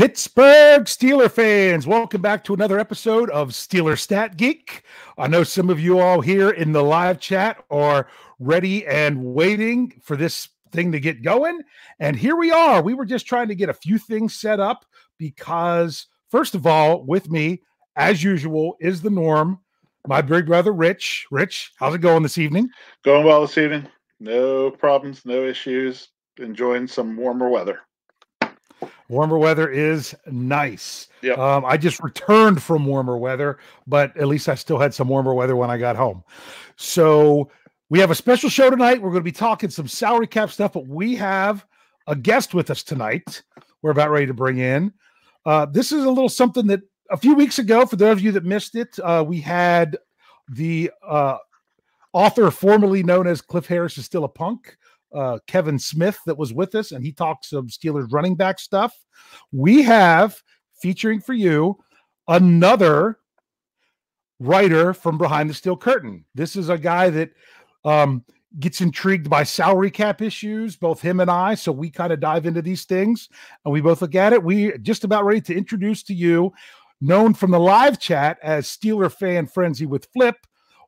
Pittsburgh Steeler fans, welcome back to another episode of Steeler Stat Geek. I know some of you all here in the live chat are ready and waiting for this thing to get going. And here we are. We were just trying to get a few things set up because, first of all, with me, as usual, is the norm. My big brother, Rich. Rich, how's it going this evening? Going well this evening. No problems, no issues. Enjoying some warmer weather. Warmer weather is nice. Yeah. Um, I just returned from warmer weather, but at least I still had some warmer weather when I got home. So we have a special show tonight. We're going to be talking some salary cap stuff, but we have a guest with us tonight. We're about ready to bring in. Uh, this is a little something that a few weeks ago, for those of you that missed it, uh, we had the uh, author formerly known as Cliff Harris is still a punk uh, Kevin Smith that was with us, and he talked some Steelers running back stuff. We have featuring for you another writer from behind the steel curtain. This is a guy that um, gets intrigued by salary cap issues, both him and I. So we kind of dive into these things and we both look at it. We just about ready to introduce to you, known from the live chat as Steeler fan frenzy with Flip,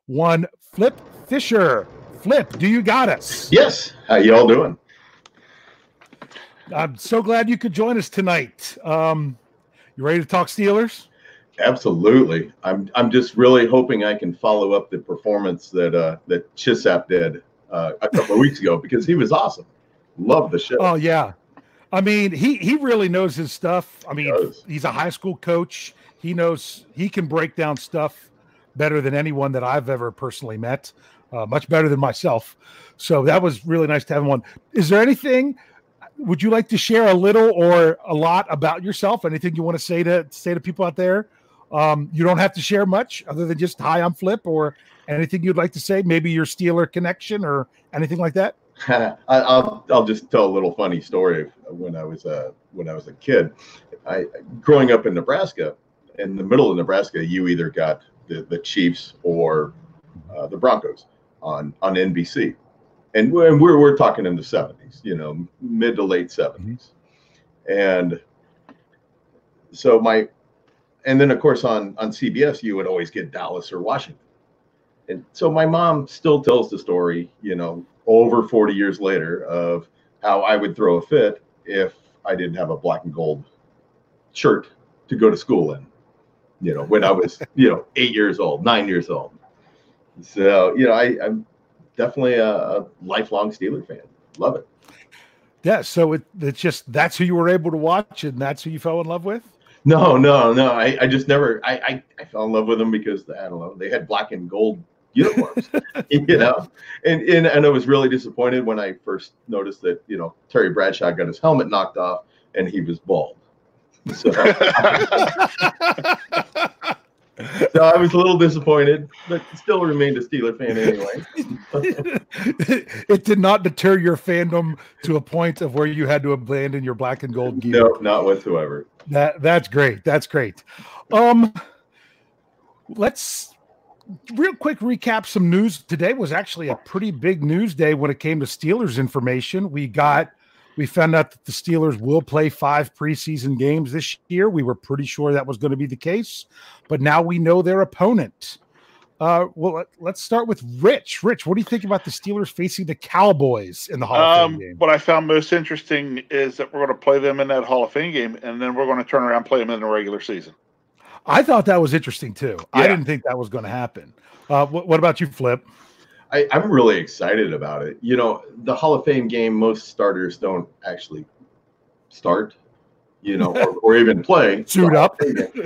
one Flip Fisher. Flip, do you got us? Yes. How y'all doing? I'm so glad you could join us tonight. Um, you ready to talk Steelers? Absolutely. I'm. I'm just really hoping I can follow up the performance that uh, that Chisap did uh, a couple of weeks ago because he was awesome. Love the show. Oh yeah, I mean he he really knows his stuff. I mean he he's a high school coach. He knows he can break down stuff better than anyone that I've ever personally met uh, much better than myself. So that was really nice to have one. Is there anything? Would you like to share a little or a lot about yourself? Anything you want to say to say to people out there? Um, you don't have to share much other than just hi, I'm Flip, or anything you'd like to say. Maybe your Steeler connection or anything like that. I'll I'll just tell a little funny story when I was a when I was a kid. I growing up in Nebraska, in the middle of Nebraska, you either got the, the Chiefs or uh, the Broncos on on NBC, and we're we're, we're talking in the seventies, you know, mid to late 70s and so my, and then of course on on CBS you would always get Dallas or Washington, and so my mom still tells the story, you know, over forty years later of how I would throw a fit if I didn't have a black and gold shirt to go to school in, you know, when I was, you know, eight years old, nine years old. So you know, I, am definitely a, a, lifelong Steeler fan. Love it. Yeah. So it, it's just that's who you were able to watch, and that's who you fell in love with. No, no, no. I, I just never. I, I, I fell in love with them because I don't know. They had black and gold uniforms, you know, and, and and I was really disappointed when I first noticed that you know Terry Bradshaw got his helmet knocked off and he was bald. So so I was a little disappointed, but still remained a Steeler fan anyway. it did not deter your fandom to a point of where you had to abandon your black and gold gear. No, not whatsoever. That that's great. That's great. Um, let's real quick recap some news. Today was actually a pretty big news day when it came to Steelers information. We got we found out that the Steelers will play five preseason games this year. We were pretty sure that was going to be the case, but now we know their opponent. Uh, well, let's start with Rich. Rich, what do you think about the Steelers facing the Cowboys in the Hall of Fame um, game? What I found most interesting is that we're going to play them in that Hall of Fame game, and then we're going to turn around and play them in the regular season. I thought that was interesting too. Yeah. I didn't think that was going to happen. Uh, what, what about you, Flip? I, am really excited about it. You know, the Hall of Fame game, most starters don't actually start, you know, or, or even play. Suit up.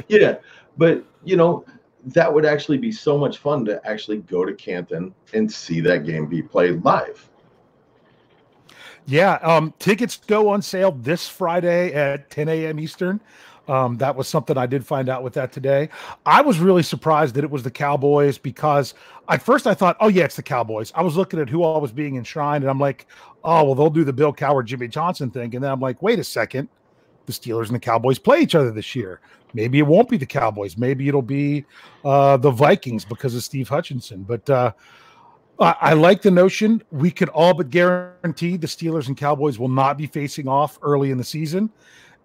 yeah. But, you know, that would actually be so much fun to actually go to Canton and see that game be played live. Yeah. Um, tickets go on sale this Friday at 10 a.m. Eastern. Um, that was something I did find out with that today. I was really surprised that it was the Cowboys because at first I thought, oh, yeah, it's the Cowboys. I was looking at who all was being enshrined, and I'm like, oh, well, they'll do the Bill Cowher, Jimmy Johnson thing. And then I'm like, wait a second. The Steelers and the Cowboys play each other this year. Maybe it won't be the Cowboys. Maybe it'll be uh, the Vikings because of Steve Hutchinson. But uh, I, I like the notion. We could all but guarantee the Steelers and Cowboys will not be facing off early in the season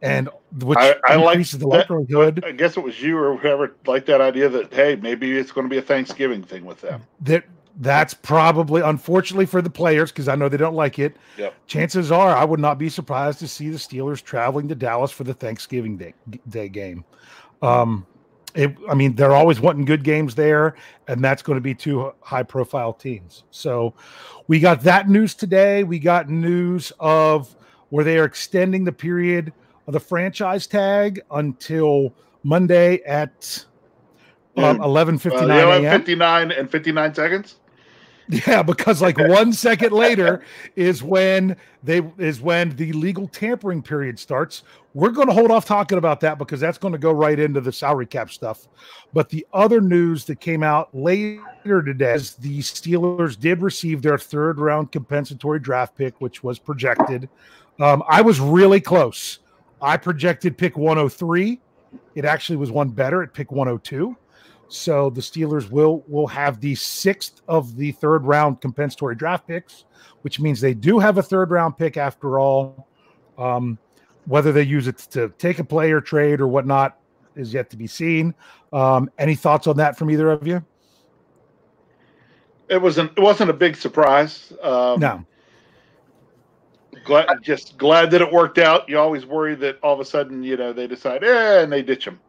and which I, I like the that- likelihood I guess it was you or whoever liked that idea that hey, maybe it's going to be a Thanksgiving thing with them. that that's probably unfortunately for the players because I know they don't like it. Yep. Chances are I would not be surprised to see the Steelers traveling to Dallas for the Thanksgiving Day, day game. Um, it, I mean, they're always wanting good games there, and that's going to be two high profile teams. So we got that news today. We got news of where they are extending the period the franchise tag until Monday at um, Noon. eleven Uh, fifty nine know, a.m. 59 and 59 seconds. Yeah, because like one second later is when they is when the legal tampering period starts. We're going to hold off talking about that because that's going to go right into the salary cap stuff. But the other news that came out later today is the Steelers did receive their third round compensatory draft pick, which was projected. Um, I was really close. I projected pick 103. It actually was one better at pick 102. So the Steelers will will have the sixth of the third round compensatory draft picks, which means they do have a third round pick after all. Um, whether they use it to take a player trade or whatnot is yet to be seen. Um, any thoughts on that from either of you? It wasn't. It wasn't a big surprise. Um, No. Glad, just glad that it worked out. You always worry that all of a sudden, you know, they decide, eh, and they ditch him.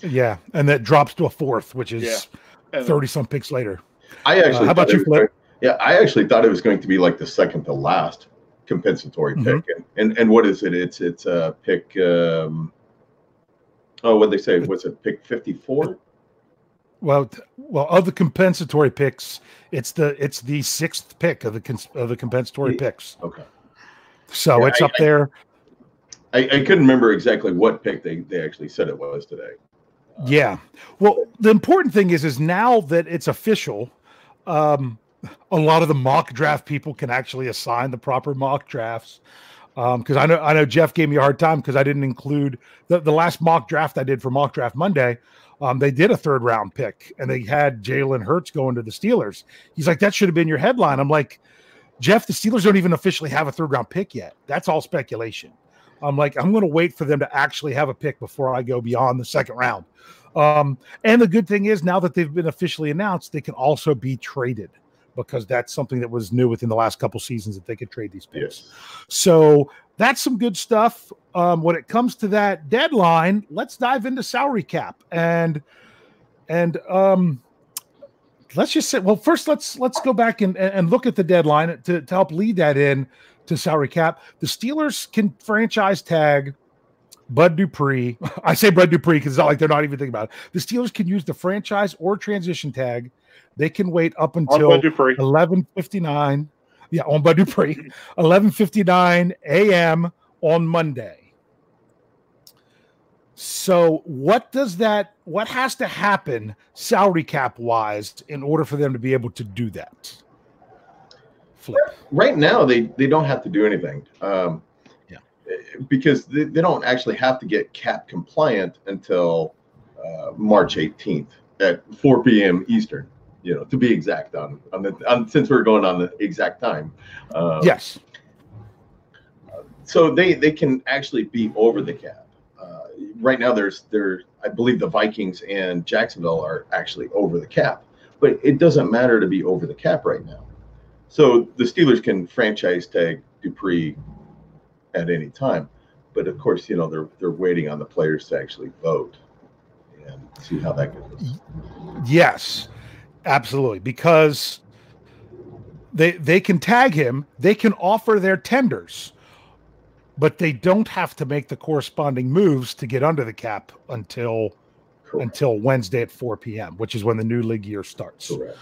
Yeah, and that drops to a fourth, which is Yeah. Thirty some picks later. I actually. Uh, how about thought you, was Flip? going- yeah, I actually thought it was going to be like the second to last compensatory Mhm. pick, and, and and what is it? It's it's a pick. Um, oh, what they say? Was it pick fifty four? Well, well, of the compensatory picks, it's the it's the sixth pick of the cons- of the compensatory Yeah. picks. Okay. So Yeah, it's I- up there. I, I couldn't remember exactly what pick they, they actually said it was today. Yeah. Well, the important thing is, is now that it's official, um, a lot of the mock draft people can actually assign the proper mock drafts. Because I know, I know Jeff gave me a hard time because I didn't include the, the last mock draft I did for mock draft Monday. Um, they did a third round pick and they had Jalen Hurts going to the Steelers. He's like, that should have been your headline. I'm like, Jeff, the Steelers don't even officially have a third round pick yet. That's all speculation. I'm like, I'm going to wait for them to actually have a pick before I go beyond the second round. Um, and the good thing is now that they've been officially announced, they can also be traded because that's something that was new within the last couple seasons that they could trade these picks. Yes. So that's some good stuff. Um, when it comes to that deadline, let's dive into salary cap and and um, let's just say, well, first let's let's go back and and look at the deadline to, to help lead that in to salary cap. The Steelers can franchise tag Bud Dupree. I say Bud Dupree because it's not like they're not even thinking about it. The Steelers can use the franchise or transition tag. They can wait up until 11:59. Yeah, on Bud Dupree, 11:59 a.m. on Monday. So, what does that? What has to happen salary cap wise in order for them to be able to do that? Flip. Right now, they they don't have to do anything. Um, Yeah. Because they, they don't actually have to get cap compliant until uh, March 18th at 4 p.m. Eastern. You know, to be exact on on the on, since we're going on the exact time. Uh, Yes. so they they can actually be over the cap. Right now, there's there I believe the Vikings and Jacksonville are actually over the cap, but it doesn't matter to be over the cap right now. So the Steelers can franchise tag Dupree at any time, but of course, you know they're they're waiting on the players to actually vote and see how that goes. Yes, absolutely. Because they they can tag him, they can offer their tenders, but they don't have to make the corresponding moves to get under the cap until Correct. until Wednesday at 4 p.m., which is when the new league year starts. Correct.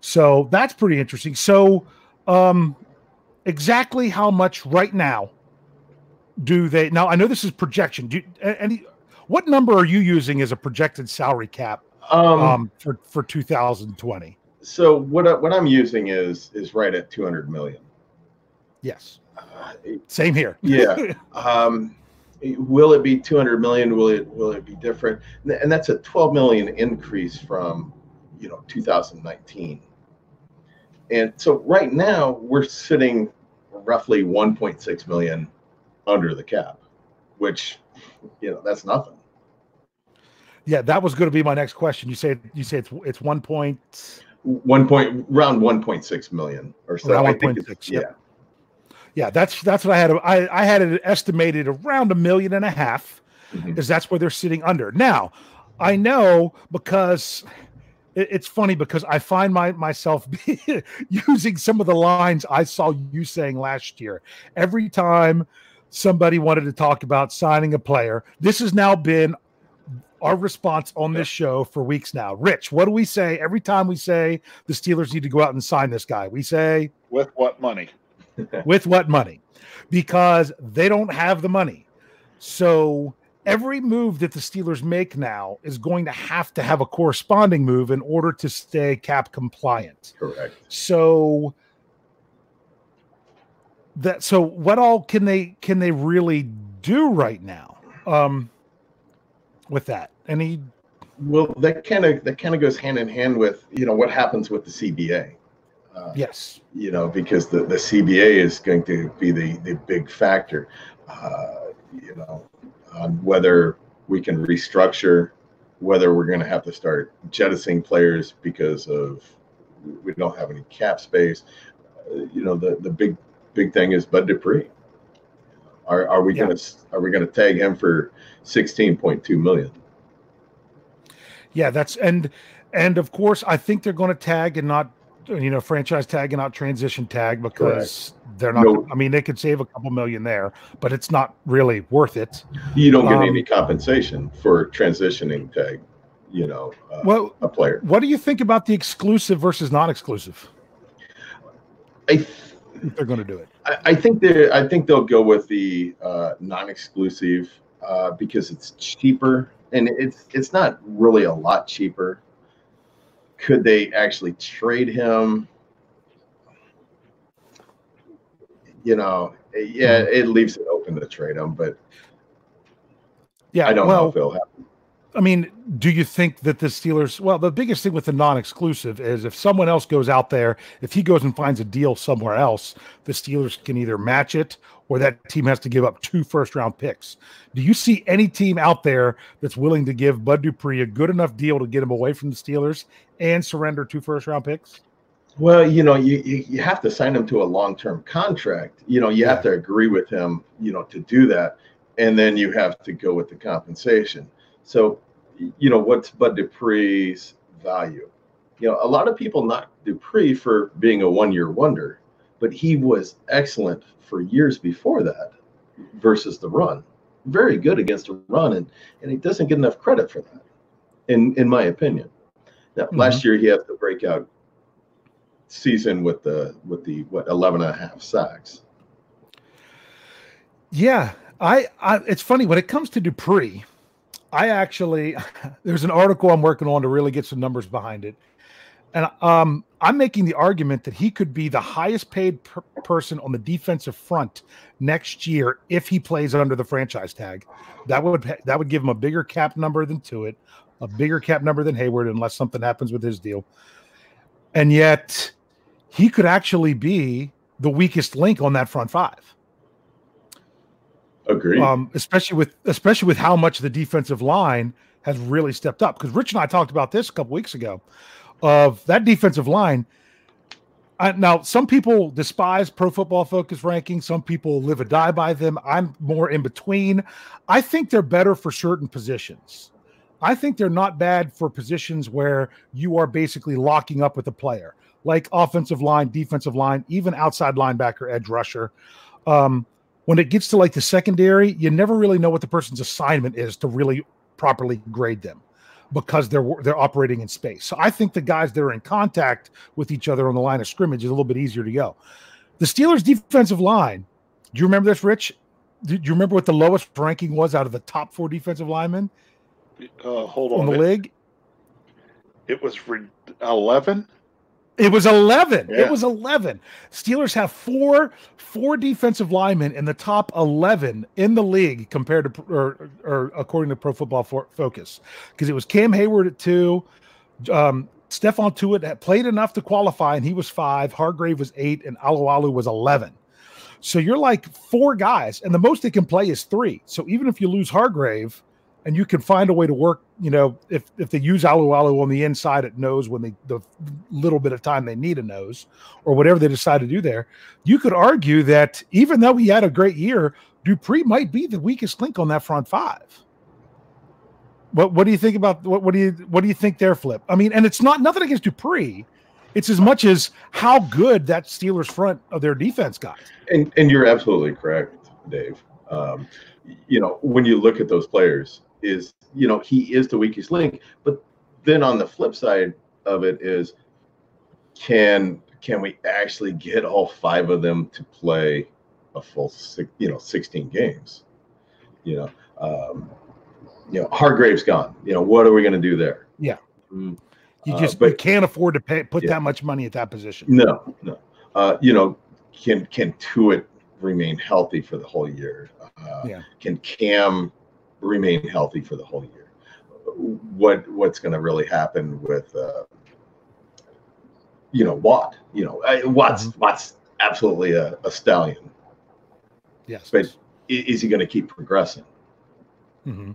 So that's pretty interesting. So, um, exactly how much right now do they? Now I know this is projection. Do any what number are you using as a projected salary cap Um, um, for for 2020? so what I, what I'm using is is right at 200 million. Yes, same here. Yeah. um, will it be 200 million? Will it will it be different? And that's a 12 million increase from you know 2019. And so right now we're sitting roughly 1.6 million under the cap, which you know, that's nothing. Yeah, that was going to be my next question. You say you say it's it's one point one point around 1.6 million or so. Around I think 1.6, it's- yep. Yeah. That's that's what I had. I I had it estimated around a million and a half, Mhm. because that's where they're sitting under. Now, I know because it- it's funny because I find my myself using some of the lines I saw you saying last year. Every time somebody wanted to talk about signing a player, this has now been our response on this show for weeks now. Rich, what do we say every time we say the Steelers need to go out and sign this guy? We say With what money? with what money? Because they don't have the money. So every move that the Steelers make now is going to have to have a corresponding move in order to stay cap compliant. Correct. So that so what all can they can they really do right now um with that? Any Well, that kind of that kind of goes hand in hand with you know what happens with the CBA. Uh, yes. you know, because the, the CBA is going to be the, the big factor, uh, you know, on whether we can restructure, whether we're going to have to start jettisoning players because of we don't have any cap space. Uh, you know, the, the big big thing is Bud Dupree. Are, are we Yeah. going to are we going to tag him for sixteen point two million? Yeah, that's and and of course I think they're going to tag and not you know franchise tag and not transition tag because they're not. No. I mean, they could save a couple million there, but it's not really worth it. You don't get Um, any compensation for transitioning tag. You know, uh, Well, a player. what do you think about the exclusive versus non-exclusive? I th- they're going to do it, I, I think they I think they'll go with the uh, non-exclusive uh, because it's cheaper and it's it's not really a lot cheaper. Could they actually trade him? You know, yeah, hmm. it leaves it open to trade him, but yeah. I don't know if it'll happen. I mean, do you think that the Steelers? Well, the biggest thing with the non-exclusive is if someone else goes out there, if he goes and finds a deal somewhere else, the Steelers can either match it or that team has to give up two first-round picks. Do you see any team out there that's willing to give Bud Dupree a good enough deal to get him away from the Steelers and surrender two first-round picks? Well, you know, you, you have to sign him to a long-term contract. You know, you have to agree with him, you know, to do that, and then you have to go with the compensation. So, you know, what's Bud Dupree's value? You know, a lot of people knock Dupree for being a one-year wonder, but he was excellent for years before that versus the run. Very good against the run, and and he doesn't get enough credit for that, in in my opinion. Now, last year he had the breakout season with the with the what 11 and a half sacks. Yeah, I, I it's funny when it comes to Dupree, I actually there's an article I'm working on to really get some numbers behind it. And um, I'm making the argument that he could be the highest paid per- person on the defensive front next year if he plays under the franchise tag. That would that would give him a bigger cap number than Tuitt, a bigger cap number than Hayward, unless something happens with his deal. And yet, he could actually be the weakest link on that front five Agree. um, especially with especially with how much the defensive line has really stepped up. Because Rich and I talked about this a couple weeks ago of that defensive line. I, now, some people despise Pro Football Focus rankings. Some people live or die by them. I'm more in between. I think they're better for certain positions. I think they're not bad for positions where you are basically locking up with a player, like offensive line, defensive line, even outside linebacker, edge rusher. Um, when it gets to like the secondary, you never really know what the person's assignment is to really properly grade them because they're they're operating in space. So I think the guys that are in contact with each other on the line of scrimmage is a little bit easier to go. The Steelers' defensive line. Do you remember this, Rich? Do you remember what the lowest ranking was out of the top four defensive linemen Uh, hold on the It, league? it was re- 11. It was 11. It was 11. Steelers have four four defensive linemen in the top 11 in the league compared to or, or according to Pro Football For- Focus because it was Cam Hayward at 2, um Stephon Tuitt had played enough to qualify and he was 5, Hargrave was 8 and Alualu was 11. So you're like four guys, and the most they can play is three. So even if you lose Hargrave, and you can find a way to work, you know, if if they use Alu on the inside it knows when they the little bit of time they need a nose, or whatever they decide to do there, you could argue that even though he had a great year, Dupree might be the weakest link on that front five. What what do you think about what what do you what do you think there, Flip? I mean, and it's not nothing against Dupree. It's as much as how good that Steelers front of their defense got. And and you're absolutely correct, Dave. Um, you know, when you look at those players, is you know he is the weakest link. But then on the flip side of it is can can we actually get all five of them to play a full six, you know 16 games? You know um you know hargrave's gone. You know what are we going to do there? Yeah. Mm. you just uh, but, you can't afford to pay put yeah. that much money at that position. No no. Uh you know can can Tuitt remain healthy for the whole year? Uh, yeah. can cam remain healthy for the whole year. What what's going to really happen with uh, you know Watt? You know Watt's mm-hmm. Watt's absolutely a, a, stallion. Yes, but is he going to keep progressing? Mm-hmm.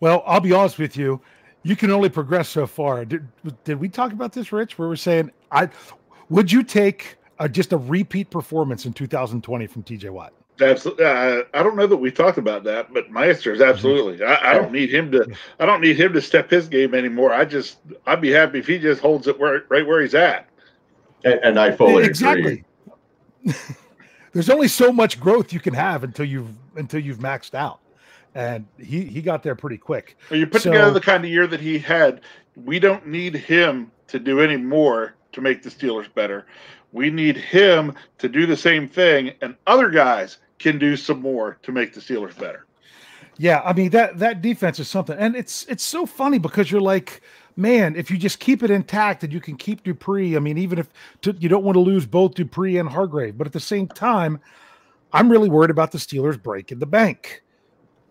Well, I'll be honest with you. You can only progress so far. Did, did we talk about this, Rich? Where we're saying, I would you take a, just a repeat performance in 2020 from TJ Watt? Absolutely. Uh, I don't know that we talked about that, but Maesters mm-hmm. absolutely. I, I, don't need him to. I don't need him to step his game anymore. I just. I'd be happy if he just holds it where right where he's at. And, and I fully exactly. agree. There's only so much growth you can have until you've until you've maxed out, and he he got there pretty quick. Well, you put so, together the kind of year that he had. We don't need him to do any more to make the Steelers better. We need him to do the same thing, and other guys can do some more to make the Steelers better. Yeah, I mean that that defense is something, and it's it's so funny because you're like, man, if you just keep it intact and you can keep Dupree, I mean, even if to, you don't want to lose both Dupree and Hargrave, but at the same time, I'm really worried about the Steelers breaking the bank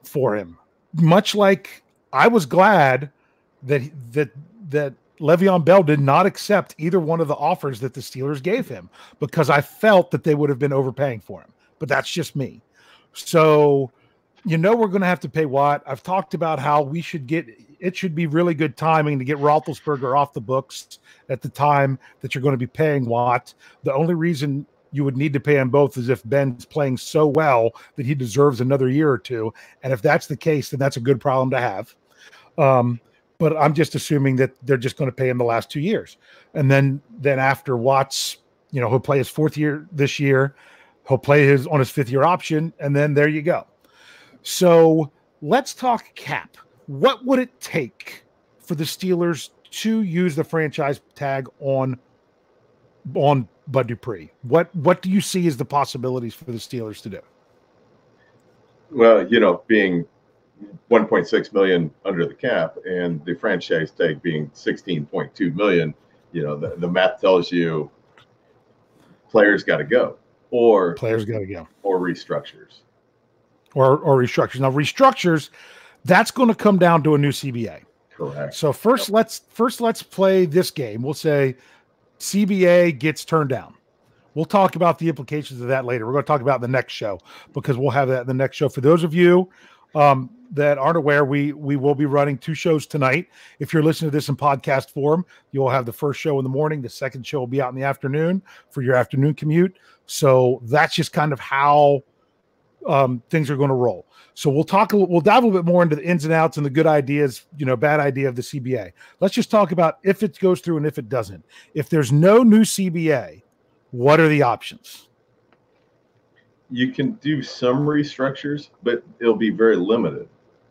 for him. Much like I was glad that that that Le'Veon Bell did not accept either one of the offers that the Steelers gave him because I felt that they would have been overpaying for him but that's just me. So, you know, we're going to have to pay Watt. I've talked about how we should get it should be really good timing to get Roethlisberger off the books at the time that you're going to be paying Watt. The only reason you would need to pay him both is if Ben's playing so well that he deserves another year or two. And if that's the case, then that's a good problem to have. Um, but I'm just assuming that they're just going to pay him the last two years, and then then after Watts, you know, he'll play his fourth year this year. He'll play his on his fifth year option, and then there you go. So let's talk cap. What would it take for the Steelers to use the franchise tag on on Bud Dupree? What what do you see as the possibilities for the Steelers to do? Well, you know, being 1.6 million under the cap and the franchise tag being 16.2 million, you know, the, the math tells you players got to go or players got to go, or restructures, or or restructures. Now restructures, that's going to come down to a new CBA. Correct. So first, yep. let's first let's play this game. We'll say CBA gets turned down. We'll talk about the implications of that later. We're going to talk about the next show because we'll have that in the next show. For those of you um, that aren't aware, we we will be running two shows tonight. If you're listening to this in podcast form, you will have the first show in the morning. The second show will be out in the afternoon for your afternoon commute. So that's just kind of how um, things are going to roll. So we'll talk. A, We'll dive a little bit more into the ins and outs and the good ideas, you know, bad idea of the CBA. Let's just talk about if it goes through and if it doesn't. If there's no new CBA, what are the options? you can do some restructures, but it'll be very limited.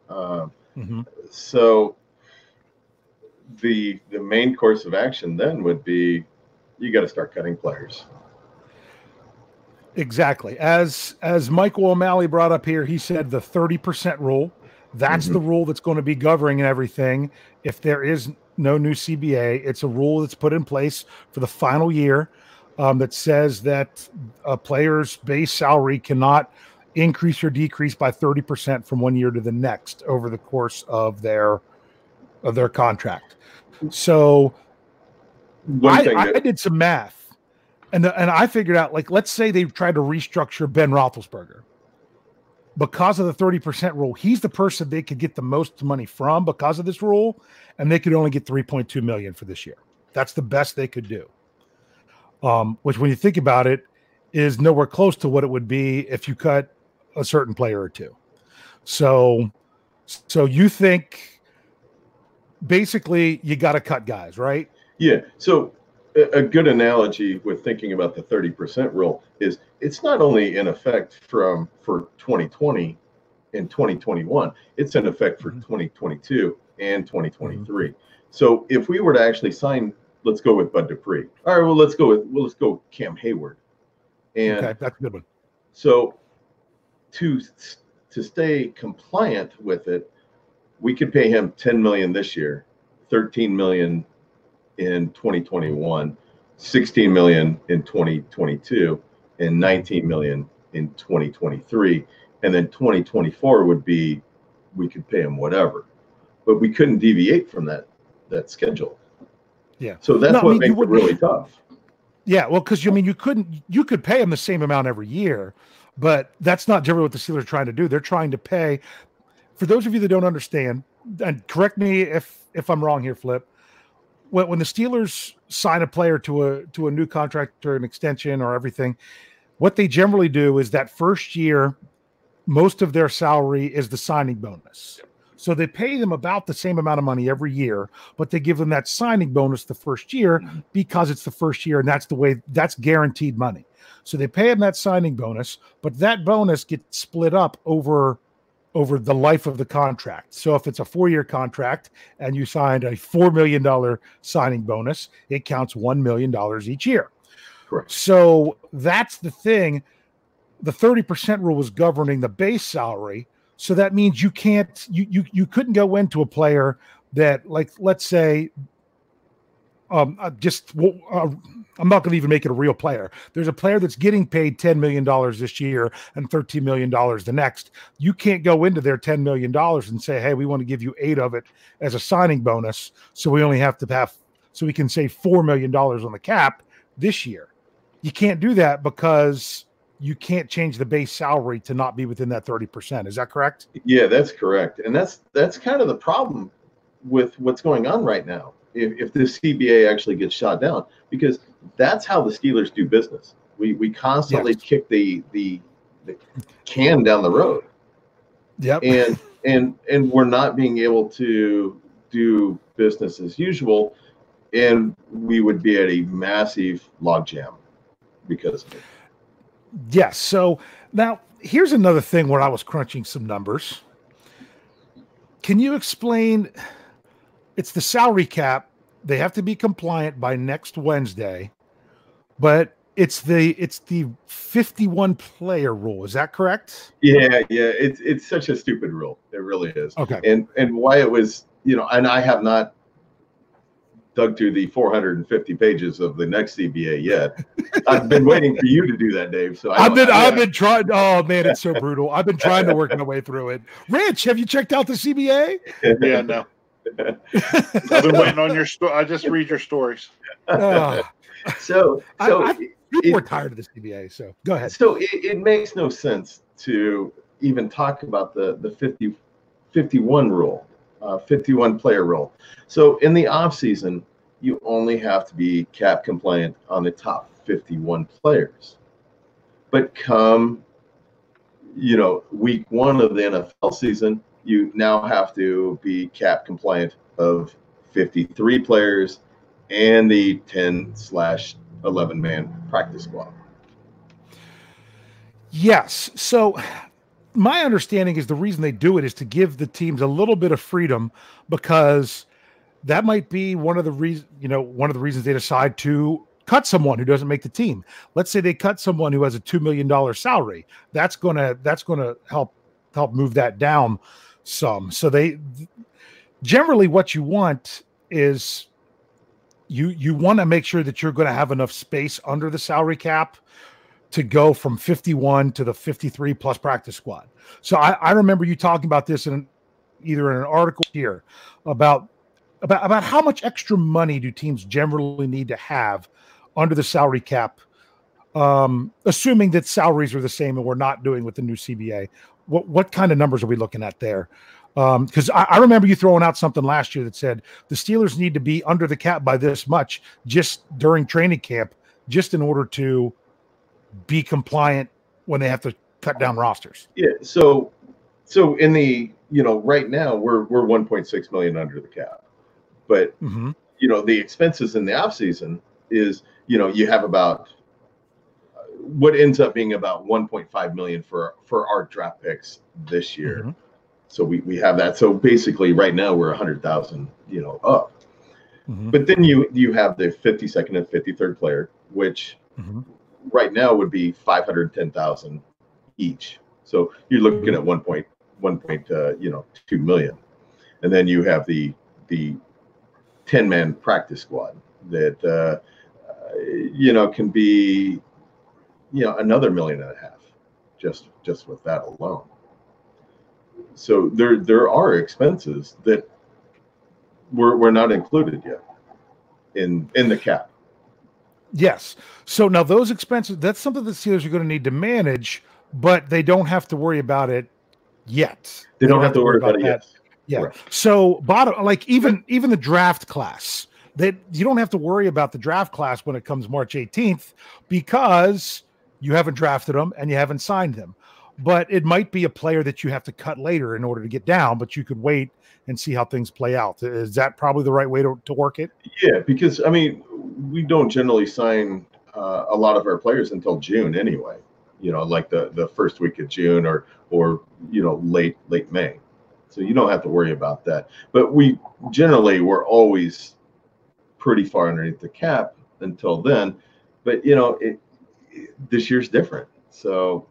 Uh, mm-hmm. So the the main course of action then would be you got to start cutting players. Exactly. As as Michael O'Malley brought up here, he said the 30% rule. That's mm-hmm. the rule that's going to be governing everything. If there is no new CBA, it's a rule that's put in place for the final year um, that says that a player's base salary cannot increase or decrease by 30% from one year to the next over the course of their of their contract. So I, I, did some math And the, and I figured out like let's say they tried to restructure Ben Roethlisberger because of the 30% rule, he's the person they could get the most money from because of this rule, and they could only get 3.2 million for this year. That's the best they could do. Um, which when you think about it, is nowhere close to what it would be if you cut a certain player or two. So so you think basically you got to cut guys, right? Yeah. So a good analogy with thinking about the 30% rule is it's not only in effect from for 2020 and 2021 it's in effect for mm-hmm. 2022 and 2023 mm-hmm. so if we were to actually sign let's go with bud dupree all right well let's go with well let's go cam hayward and okay, that's a good one so to to stay compliant with it we could pay him 10 million this year 13 million in 2021, 16 million in 2022, and 19 million in 2023. And then 2024 would be we could pay him whatever, but we couldn't deviate from that that schedule. Yeah. So that's no, what I mean, makes it really tough. Yeah, well, because you I mean you couldn't you could pay him the same amount every year, but that's not generally what the Steelers are trying to do. They're trying to pay. For those of you that don't understand, and correct me if if I'm wrong here, Flip when, when the Steelers sign a player to a to a new contract or an extension or everything, what they generally do is that first year, most of their salary is the signing bonus. So they pay them about the same amount of money every year, but they give them that signing bonus the first year mm-hmm. because it's the first year and that's the way that's guaranteed money. So they pay them that signing bonus, but that bonus gets split up over over the life of the contract. So if it's a four year contract and you signed a $4 million signing bonus, it counts $1 million each year. Correct. So that's the thing. The 30% rule was governing the base salary. So that means you can't, you, you, you couldn't go into a player that, like, let's say, um, uh, just uh, I'm not going to even make it a real player. There's a player that's getting paid $10 million this year and $13 million the next. You can't go into their $10 million and say, hey, we want to give you eight of it as a signing bonus. So we only have to have, so we can save $4 million on the cap this year. You can't do that because you can't change the base salary to not be within that 30%. Is that correct? Yeah, that's correct. And that's that's kind of the problem with what's going on right now. If, if the CBA actually gets shot down, because that's how the Steelers do business. We we constantly yes. kick the, the the can down the road. Yep. And and and we're not being able to do business as usual, and we would be at a massive logjam because of it. Yes. So now here's another thing where I was crunching some numbers. Can you explain? It's the salary cap. They have to be compliant by next Wednesday but it's the it's the 51 player rule. Is that correct? Yeah yeah. It's it's such a stupid rule. It really is. Okay. And and why it was you know and i have not dug through the 450 pages of the next cba yet. I've been waiting for you to do that dave so I have been i've been trying oh man it's so brutal. I've been trying to work my way through it. Rich have you checked out the cba yeah no i've been waiting on your story i just read your stories uh, so so I, I, people are tired of the CBA. So go ahead. So it, it, makes no sense to even talk about the the 50, 51 rule, uh, 51 player rule. So in the off season, you only have to be cap compliant on the top 51 players. But come, you know, week one of the NFL season, you now have to be cap compliant of 53 players and the 10 slash 11 man practice squad. Yes. So my understanding is the reason they do it is to give the teams a little bit of freedom because that might be one of the reasons, you know, one of the reasons they decide to cut someone who doesn't make the team. Let's say they cut someone who has a 2 million dollar salary. That's going to that's going to help help move that down some. So they generally what you want is you you want to make sure that you're going to have enough space under the salary cap to go from 51 to the 53 plus practice squad. So I, I remember you talking about this in either in an article here about about about how much extra money do teams generally need to have under the salary cap um, assuming that salaries are the same and we're not doing with the new CBA, what what kind of numbers are we looking at there? Because um, I, I, remember you throwing out something last year that said the Steelers need to be under the cap by this much just during training camp, just in order to be compliant when they have to cut down rosters. Yeah. So, so in the you know right now we're we're 1.6 million under the cap, but mm-hmm. you know the expenses in the off season is you know you have about what ends up being about 1.5 million for for our draft picks this year. Mm-hmm. So we, we have that. So basically, right now we're 100,000, you know, up. Mm-hmm. But then you you have the 52nd and 53rd player, which mm-hmm. right now would be 510,000 each. So you're looking at 1 point 1 point uh, you know 2 million, and then you have the the 10 man practice squad that uh, you know can be you know another million and a half just just with that alone. So there there are expenses that were, were not included yet in in the cap. Yes. So now those expenses that's something the steelers are going to need to manage but they don't have to worry about it yet. They, they don't, have, have to worry about, about it yet. Yeah right. so bottom like even even the draft class that you don't have to worry about the draft class when it comes march 18th because you haven't drafted them and you haven't signed them. But it might be a player that you have to cut later in order to get down, but you could wait and see how things play out. Is that probably the right way to, to work it? Yeah, because I mean, we don't generally sign uh, a lot of our players until June anyway. You know, like the the first week of June or or you know late late May. So you don't have to worry about that. But we generally we're always pretty far underneath the cap until then. But you know, it, this year's different. So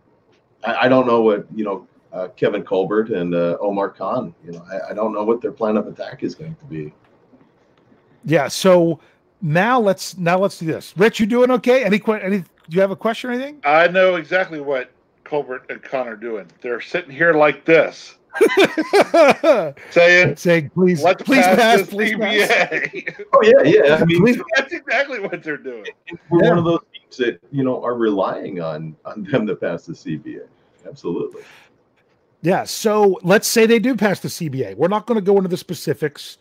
I, I don't know what you know uh, Kevin Colbert and uh, Omar Khan. You know, I, I, don't know what their plan of attack is going to be. Yeah. So now let's now let's do this. Rich, you doing okay? Any any? Do you have a question or anything? I know exactly what Colbert and Khan are doing. They're sitting here like this. saying, saying, please, let's please pass, pass please pass. Oh yeah, yeah. I mean, that's exactly what they're doing. We're yeah. one of those that you know are relying on on them to pass the CBA. Absolutely. Yeah. So let's say they do pass the CBA. We're not going to go into the specifics.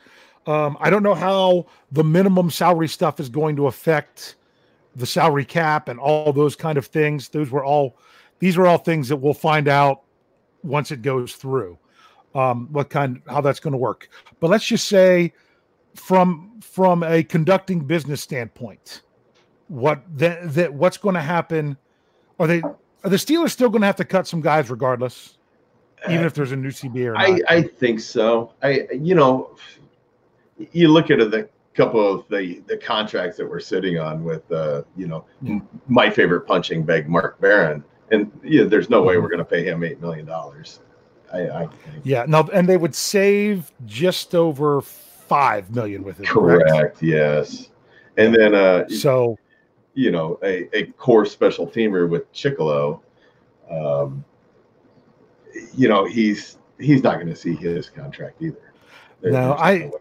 Um, I don't know how the minimum salary stuff is going to affect the salary cap and all those kind of things. Those were all, these are all things that we'll find out once it goes through um, what kind how that's going to work. But let's just say from from a conducting business standpoint, what that that what's going to happen? Are they are the Steelers still going to have to cut some guys regardless, even if there's a new CBA or not? I, I think so. I you know, you look at the couple of the the contracts that we're sitting on with uh, you know yeah. my favorite punching bag Mark Barron, and you know, there's no way mm-hmm. we're going to pay him eight million dollars. I, I yeah, no, and they would save just over five million with it. Correct. correct? Yes, and then uh, so you know a, a core special teamer with Chickillo, um, you know he's he's not going to see his contract either. There, no, I. No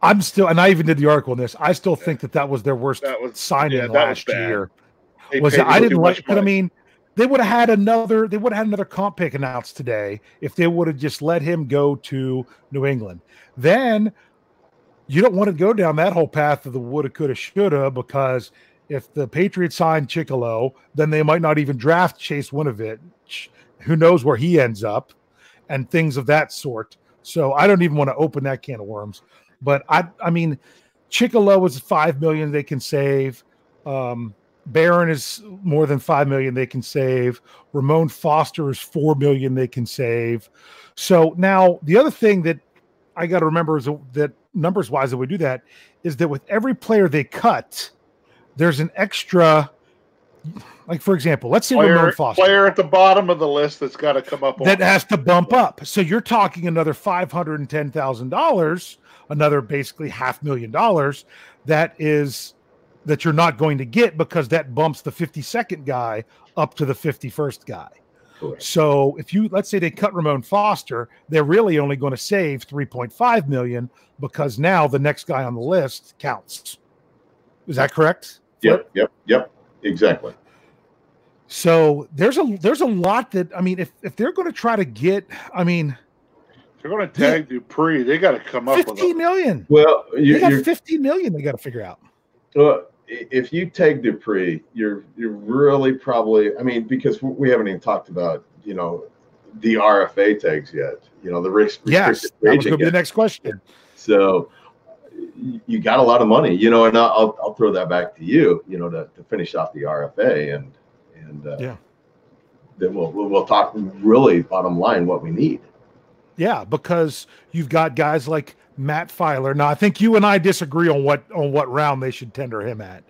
I'm still, and I even did the article on this. I still think that that was their worst that was, signing yeah, last year. was I didn't like, but I mean, they would have had another they would have had another comp pick announced today if they would have just let him go to New England. Then you don't want to go down that whole path of the woulda, coulda, shoulda because if the Patriots sign Chickillo, then they might not even draft Chase Winovich. Who knows where he ends up, and things of that sort. So I don't even want to open that can of worms. But I, I mean, Chickillo is five million they can save. Um, Barron is more than five million they can save. Ramon Foster is four million they can save. So now the other thing that I got to remember is that numbers wise that we do that is that with every player they cut, there's an extra. Like for example, let's say player, Ramon Foster, player at the bottom of the list that's got to come up. That has to bump up. So you're talking another five hundred and ten thousand dollars, another basically half million dollars. That is that you're not going to get because that bumps the 52nd guy up to the 51st guy. Correct. So if you let's say they cut Ramon Foster, they're really only going to save 3.5 million because now the next guy on the list counts. Is that correct? Yep, yep, yep. Exactly. So there's a there's a lot that I mean, if if they're going to try to get, I mean, they're going to tag yeah. Dupree. They got to come up 15 with million. Well, you, they got 15 million. They got to figure out. Well, if you take Dupree, you're you're really probably. I mean, because we haven't even talked about you know the RFA tags yet. You know the risk. Yes, that was going to be the next question. So you got a lot of money, you know, and I'll I'll throw that back to you, you know, to, to finish off the RFA and and uh, yeah, then we'll, we'll talk really bottom line what we need. Yeah, because you've got guys like Matt Feiler. Now, I think you and I disagree on what on what round they should tender him at.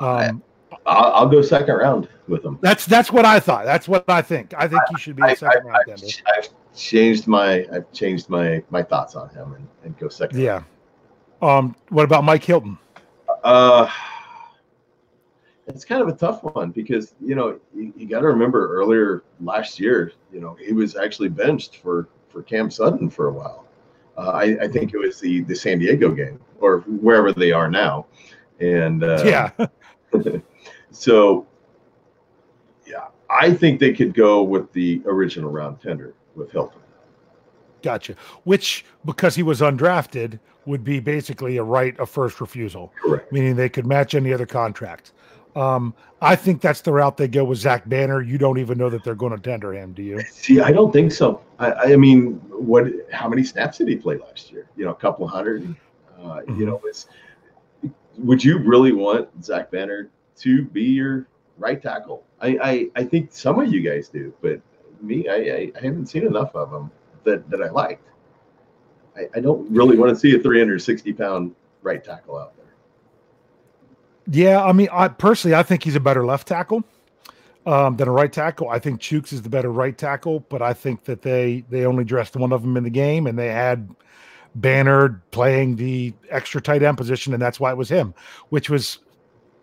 Um, I'll, I'll, go second round with him. That's that's what I thought. That's what I think. I think he should be a second I, round tender. I've changed my I've changed my my thoughts on him and, and go second. Yeah. Round. Um. What about Mike Hilton? Uh. It's kind of a tough one because you know you, you got to remember earlier last year, you know he was actually benched for for Cam Sutton for a while. Uh, I, I, think it was the the San Diego game or wherever they are now, and uh, yeah. so, yeah, I think they could go with the original round tender with Hilton. Gotcha. Which, because he was undrafted, would be basically a right of first refusal. Correct. Meaning they could match any other contract. Um, I think that's the route they go with Zach Banner. You don't even know that they're going to tender him, do you? See, I don't think so. I, I mean, what? How many snaps did he play last year? You know, a couple hundred. Uh, mm-hmm. You know, it's, would you really want Zach Banner to be your right tackle? I, I, I think some of you guys do, but me, I, I, I haven't seen enough of him that, that I liked. I, I don't really want to see a 360 pound right tackle out there. Yeah, I mean, I personally, I think he's a better left tackle um, than a right tackle. I think Chuks is the better right tackle, but I think that they they only dressed one of them in the game, and they had Banner playing the extra tight end position, and that's why it was him, which was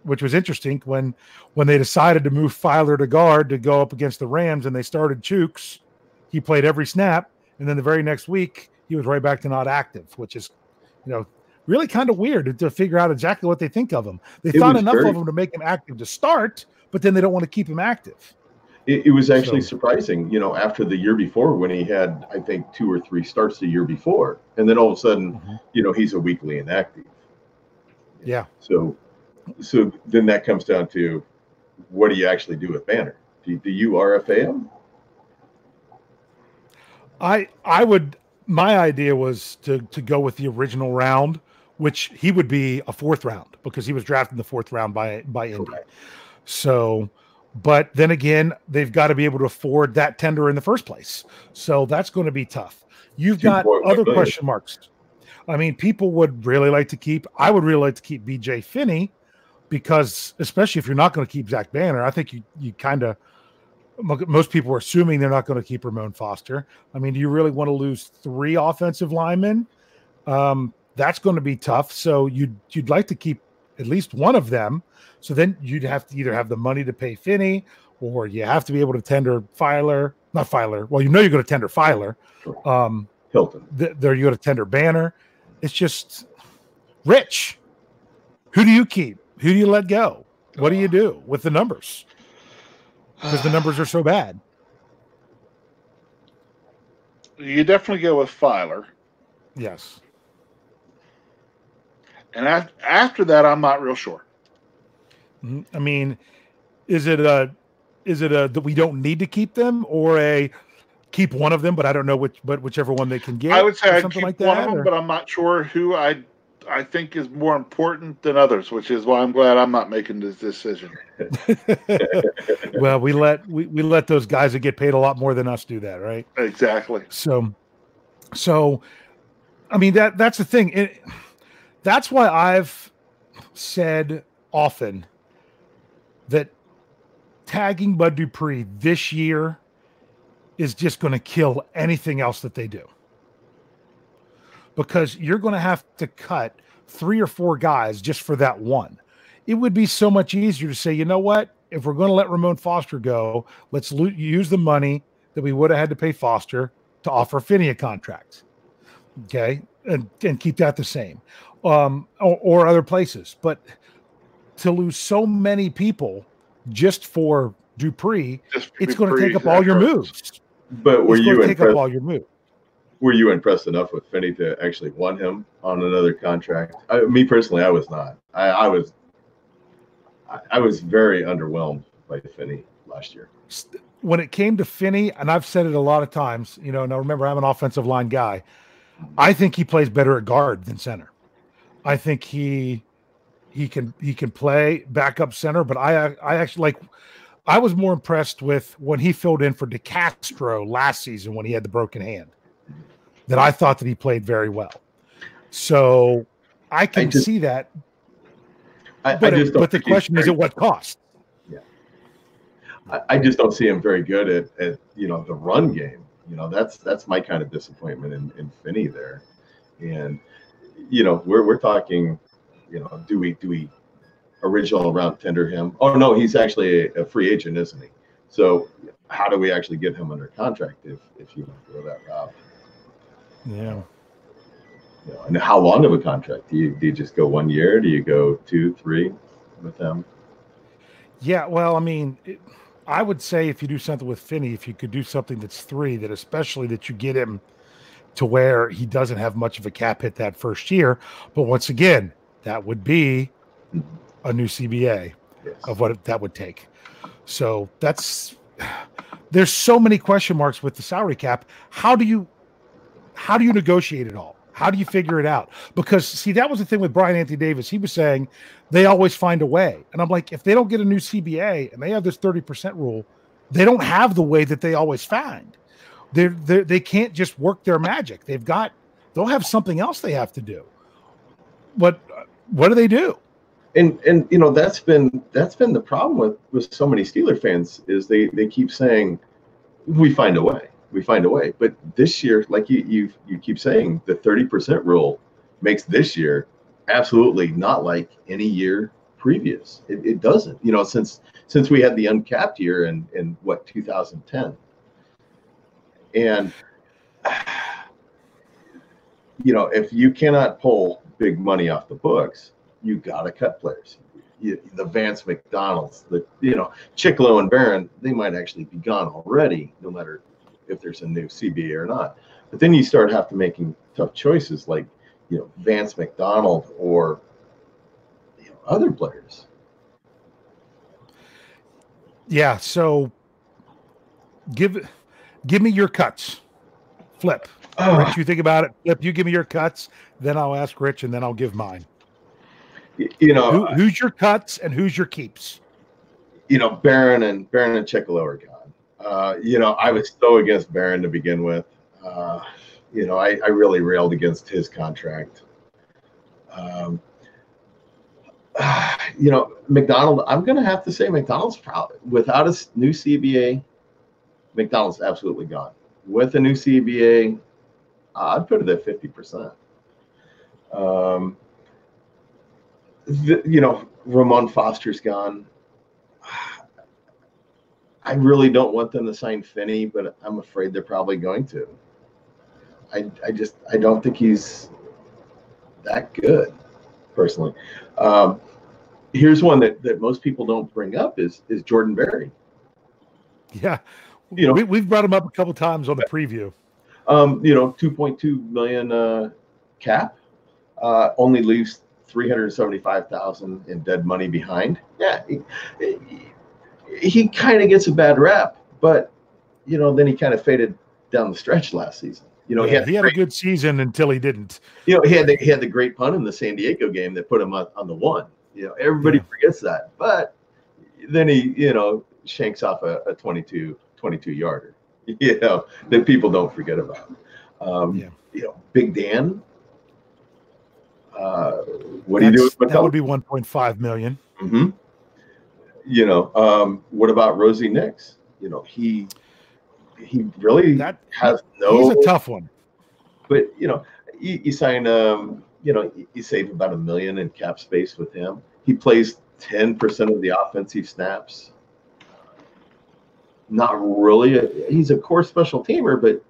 which was interesting when when they decided to move Feiler to guard to go up against the Rams, and they started Chuks. He played every snap, and then the very next week he was right back to not active, which is, you know, really kind of weird to figure out exactly what they think of him. They it thought enough very, of him to make him active to start, but then they don't want to keep him active. It, it was actually so. surprising, you know, after the year before when he had, I think, two or three starts the year before, and then all of a sudden, mm-hmm. you know, he's a weekly inactive. Yeah. So, so then that comes down to, what do you actually do with Banner? Do, do you RFA him? I I would. My idea was to to go with the original round which he would be a fourth round because he was drafted in the fourth round by by Indy. So, but then again, they've got to be able to afford that tender in the first place. So that's going to be tough. You've got other question marks. I mean, people would really like to keep. I would really like to keep BJ Finney because, especially if you're not going to keep Zach Banner, I think you you kind of most people are assuming they're not going to keep Ramon Foster. I mean, do you really want to lose three offensive linemen? Um, that's going to be tough. So you'd you'd like to keep at least one of them. So then you'd have to either have the money to pay Finney, or you have to be able to tender Feiler, not Filer. Well, you know you're going to tender Feiler. Um, Hilton. Th- there you go to tender Banner. It's just Rich. Who do you keep? Who do you let go? What do you do with the numbers? Because the numbers are so bad. You definitely go with Feiler. Yes. And after that, I'm not real sure. Mm-hmm. I mean, is it a is it a that we don't need to keep them or a keep one of them, but I don't know which, but whichever one they can get. I would say I'd something like that, one of them, or? but I'm not sure who I I think is more important than others, which is why I'm glad I'm not making this decision. well, we let we, we let those guys that get paid a lot more than us do that, right? Exactly. So, so, I mean that that's the thing. It, that's why I've said often that tagging Bud Dupree this year is just going to kill anything else that they do. Because you're going to have to cut three or four guys just for that one. It would be so much easier to say, you know what? If we're going to let Ramon Foster go, let's lo- use the money that we would have had to pay Foster to offer Finney a contract. Okay. And, and keep that the same um, or, or other places. But to lose so many people just for Dupree, Just it's going to take up all your moves. But were it's you going to take up all your moves. Were you impressed enough with Finney to actually want him on another contract? I, me personally, I was not. I, I was. I, I was very underwhelmed by Finney last year. when it came to Finney, and I've said it a lot of times, you know, I remember I'm an offensive line guy. I think he plays better at guard than center. I think he he can he can play backup center, but I I actually like I was more impressed with when he filled in for DeCastro last season when he had the broken hand. That I thought that he played very well. So I can just- see that, I, but, I just but the question is at what cost? I, I just don't see him very good at, at you know the run game. You know that's that's my kind of disappointment in, in Finney there, and you know we're we're talking, you know, do we do we original round tender him? Oh no, he's actually a, a free agent, isn't he? So how do we actually get him under contract if if you want to go that route? Yeah. You know, and how long of a contract do you do you just go one year? Do you go two, three with them? Yeah, well, I mean, it, I would say if you do something with Finney, if you could do something that's three, that especially that you get him to where he doesn't have much of a cap hit that first year. But once again, that would be mm-hmm. a new CBA Yes. of what that would take. So that's there's so many question marks with the salary cap. How do you how do you negotiate it all? How do you figure it out? Because see, that was the thing with Brian Anthony Davis. He was saying they always find a way. And I'm like, if they don't get a new CBA and they have this 30% rule, they don't have the way that they always find. They're, they're they can't just work their magic. They've got they'll have something else they have to do. What uh, what do they do? and and you know that's been that's been the problem with with so many Steeler fans is they they keep saying we find a way we find a way. But this year like you you you keep saying the 30% rule makes this year absolutely not like any year previous. It, it doesn't you know since since we had the uncapped year in in what 2010 and you know if you cannot pull big money off the books you got to cut players. You, the Vance McDonald's, the you know Chickillo and Barron, they might actually be gone already, no matter if there's a new CBA or not. But then you start have to making tough choices like you know Vance McDonald or you know, other players. Yeah, so give give me your cuts. Flip. Oh. Rich, you think about it. Flip, you give me your cuts, then I'll ask Rich, and then I'll give mine. you know, Who, uh, who's your cuts and who's your keeps? you know, Barron and Barron and Chickillo are. Uh, you know, I was so against Barron to begin with. Uh, you know, I, I really railed against his contract. Um, you know, McDonald, I'm going to have to say McDonald's probably without a new CBA, McDonald's absolutely gone. With a new CBA, I'd put it at 50%. Um, the, you know, Ramon Foster's gone. I really don't want them to sign Finney, but I'm afraid they're probably going to. I, I just I don't think he's that good, personally. Um, here's one that, that most people don't bring up is is Jordan Berry. Yeah. You know- we, we've brought him up a couple times on the preview. Um, you know, 2.2 million uh, cap uh, only leaves 375,000 in dead money behind. Yeah, he, kind of gets a bad rap, but you know, then he kind of faded down the stretch last season. You know, he had, he had a good season until he didn't. you know he had the, he had the great punt in the San Diego game that put him on, on the one. You know, everybody Yeah. forgets that, but then he you know shanks off a, a 22 22 yarder. You know that people don't forget about. Um, Yeah. You know, Big Dan. Uh, what do you do That's- with that would be 1.5 million. hmm You know, um, what about Rosie Nix? You know, he he really That has no. he's a tough one. but you know, you, you sign, um, you know, you- save about a million in cap space with him. He plays ten percent of the offensive snaps. Not really. A, he's a core special teamer, but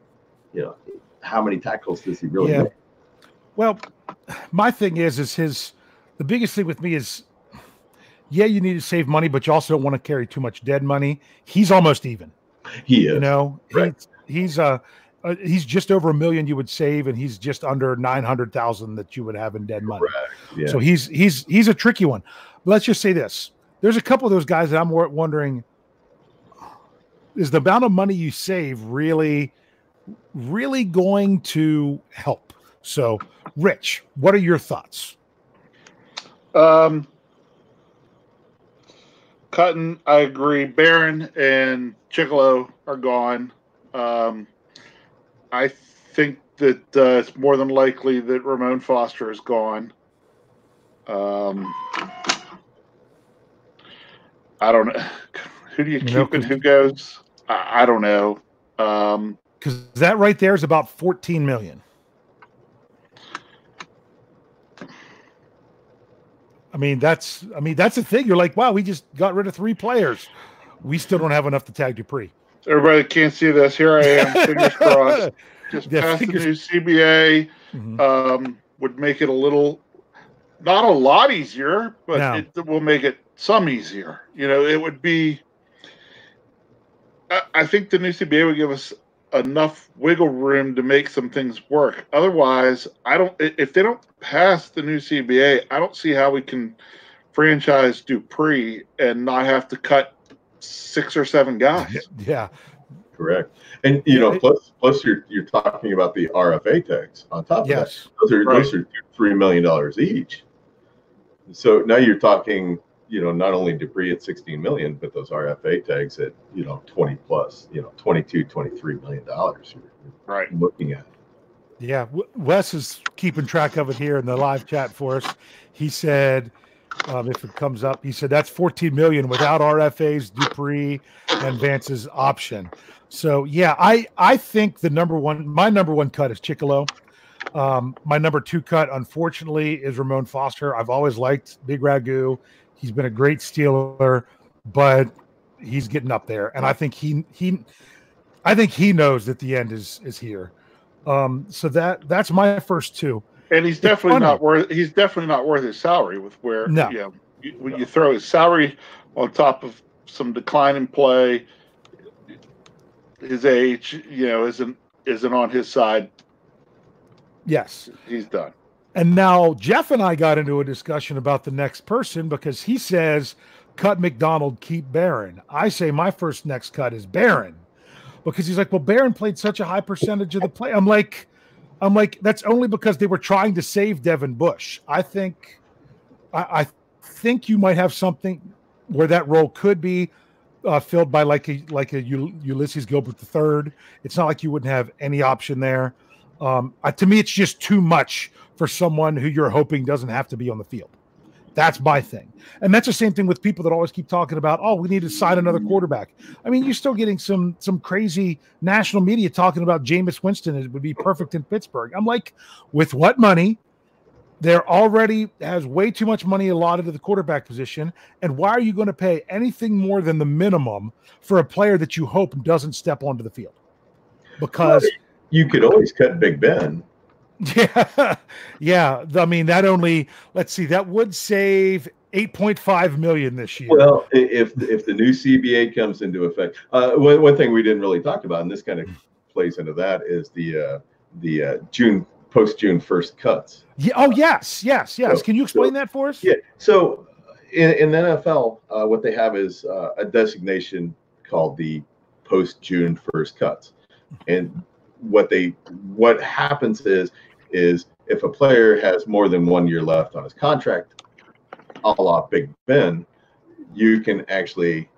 you know, how many tackles does he really Yeah. make? Well, my thing is, is his the biggest thing with me is yeah, you need to save money, but you also don't want to carry too much dead money. He's almost even. He is. You know, Right. he's he's uh, uh he's just over a million you would save, and he's just under nine hundred thousand that you would have in dead money. Yeah. So he's he's he's a tricky one. Let's just say this: there's a couple of those guys that I'm wondering is the amount of money you save really, really going to help? So, Rich, what are your thoughts? Um, Cutton, I agree. Barron and Chickillo are gone. Um, I think that uh, it's more than likely that Ramon Foster is gone. Um, I don't know. Who do you You keep know, and who goes? I, I don't know. Um, Because that right there is about 14 million. I mean, that's I mean, that's the thing. You're like, wow, we just got rid of three players. We still don't have enough to tag Dupree. everybody can't see this. Here I am. Fingers crossed. Just Yeah, pass the new CBA. Mhm. um, would make it a little, not a lot easier, but No. it will make it some easier. You know, it would be. I, I think the new CBA would give us enough wiggle room to make some things work. Otherwise, I don't. If they don't pass the new CBA, I don't see how we can franchise Dupree and not have to cut six or seven guys. Yeah, Correct. And you know, plus plus you're you're talking about the RFA tags on top of that. yes, Those are Right. those are three million dollars each. So now you're talking, you know, not only Dupree at 16 million, but those RFA tags at, you know, 20 plus, you know, 22, 23 million dollars you're Right. looking at. yeah. Wes is keeping track of it here in the live chat for us. He said, um, if it comes up, he said that's 14 million without RFA's, Dupree, and Vance's option. So yeah, I I think the number one, my number one cut is Chickillo. Um, my number two cut, unfortunately, is Ramon Foster. I've always liked Big Ragu. He's been a great Steeler, but he's getting up there, and I think he he, I think he knows that the end is is here. Um, so that that's my first two. And he's definitely not worth. He's definitely not worth his salary. With where No. you know, you, when you throw his salary on top of some decline in play, his age, you know, isn't isn't on his side. Yes. He's done. And now Jeff and I got into a discussion about the next person because he says cut McDonald, keep Barron. I say my first next cut is Barron because he's like, well, Barron played such a high percentage of the play. I'm like, I'm like, that's only because they were trying to save Devin Bush. I think, I, I think you might have something where that role could be uh, filled by like a like a Ulysses Gilbert III. It's not like you wouldn't have any option there. Um, uh, to me, it's just too much for someone who you're hoping doesn't have to be on the field. That's my thing. And that's the same thing with people that always keep talking about, oh, we need to sign another quarterback. I mean, you're still getting some some crazy national media talking about Jameis Winston. It would be perfect in Pittsburgh. I'm like, with what money? There already has way too much money allotted to the quarterback position. And why are you going to pay anything more than the minimum for a player that you hope doesn't step onto the field? Because You could always cut Big Ben. yeah, yeah. I mean, that only let's see, that would save 8.5 million this year. Well, if if the new CBA comes into effect, uh, one, one thing we didn't really talk about, and this kind of plays into that, is the uh, the uh, June post June first cuts. yeah, oh yes, yes, yes. So- Can you explain so- that for us? Yeah. So in, in the NFL, uh, what they have is uh, a designation called the post June first cuts, and what they what happens is is if a player has more than one year left on his contract, a la Big Ben, you can actually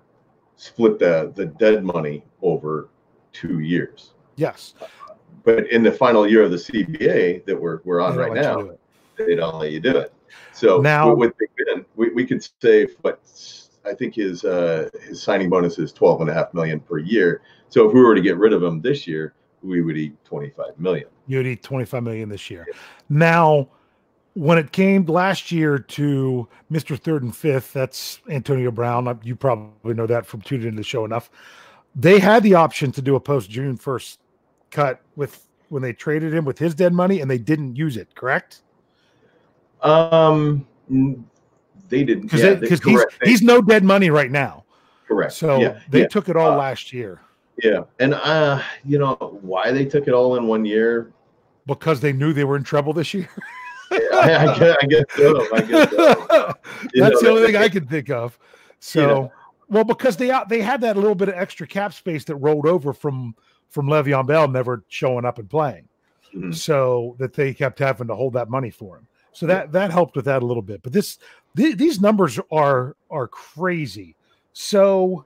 split the the dead money over two years. Yes. But in the final year of the CBA that we're we're on right now, do they don't let you do it. So Now- with, with Big Ben, we, we could save what I think his uh, his signing bonus is twelve and a half million per year. So if we were to get rid of him this year, we would eat twenty five million. You'd eat 25 million this year. Now, when it came last year to Mr. Third and Fifth, that's Antonio Brown. uh, You probably know that from tuning into the show enough. They had the option to do a post June 1st cut with when they traded him with his dead money and they didn't use it, correct? Um, they didn't because yeah, he's he's no dead money right now. correct. So yeah, they yeah, took it all Uh, last year yeah, and uh, you know why they took it all in one year. because they knew they were in trouble this year. I, I, guess, I guess so. I guess so. You That's the only thing I can think of. So, well, because they out they had that little bit of extra cap space that rolled over from from Le'Veon Bell never showing up and playing, Mhm. so that they kept having to hold that money for him. So that that helped with that a little bit. But this th- these numbers are are crazy. So.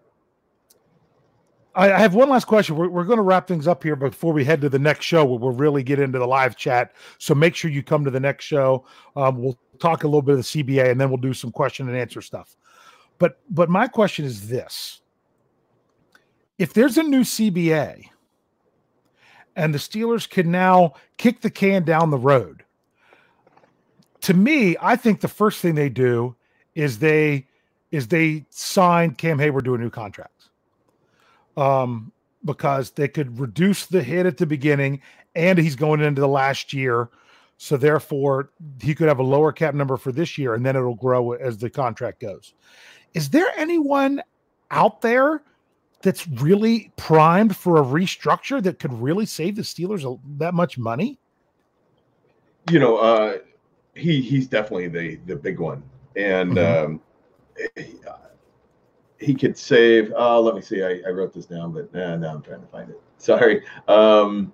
I have one last question. We're, we're going to wrap things up here before we head to the next show where we'll really get into the live chat. So make sure you come to the next show. Um, we'll talk a little bit of the CBA and then we'll do some question and answer stuff. But but my question is this: If there's a new CBA and the Steelers can now kick the can down the road, to me, I think the first thing they do is they is they sign Cam Heyward to a new contract. Um, because they could reduce the hit at the beginning and he's going into the last year. So therefore, he could have a lower cap number for this year, and then it'll grow as the contract goes. Is there anyone out there that's really primed for a restructure that could really save the Steelers that much money? you know, uh, he he's definitely the the big one, and Mhm. um, he, could save. Uh, let me see. I, I wrote this down, but nah, now I'm trying to find it. Sorry. Um,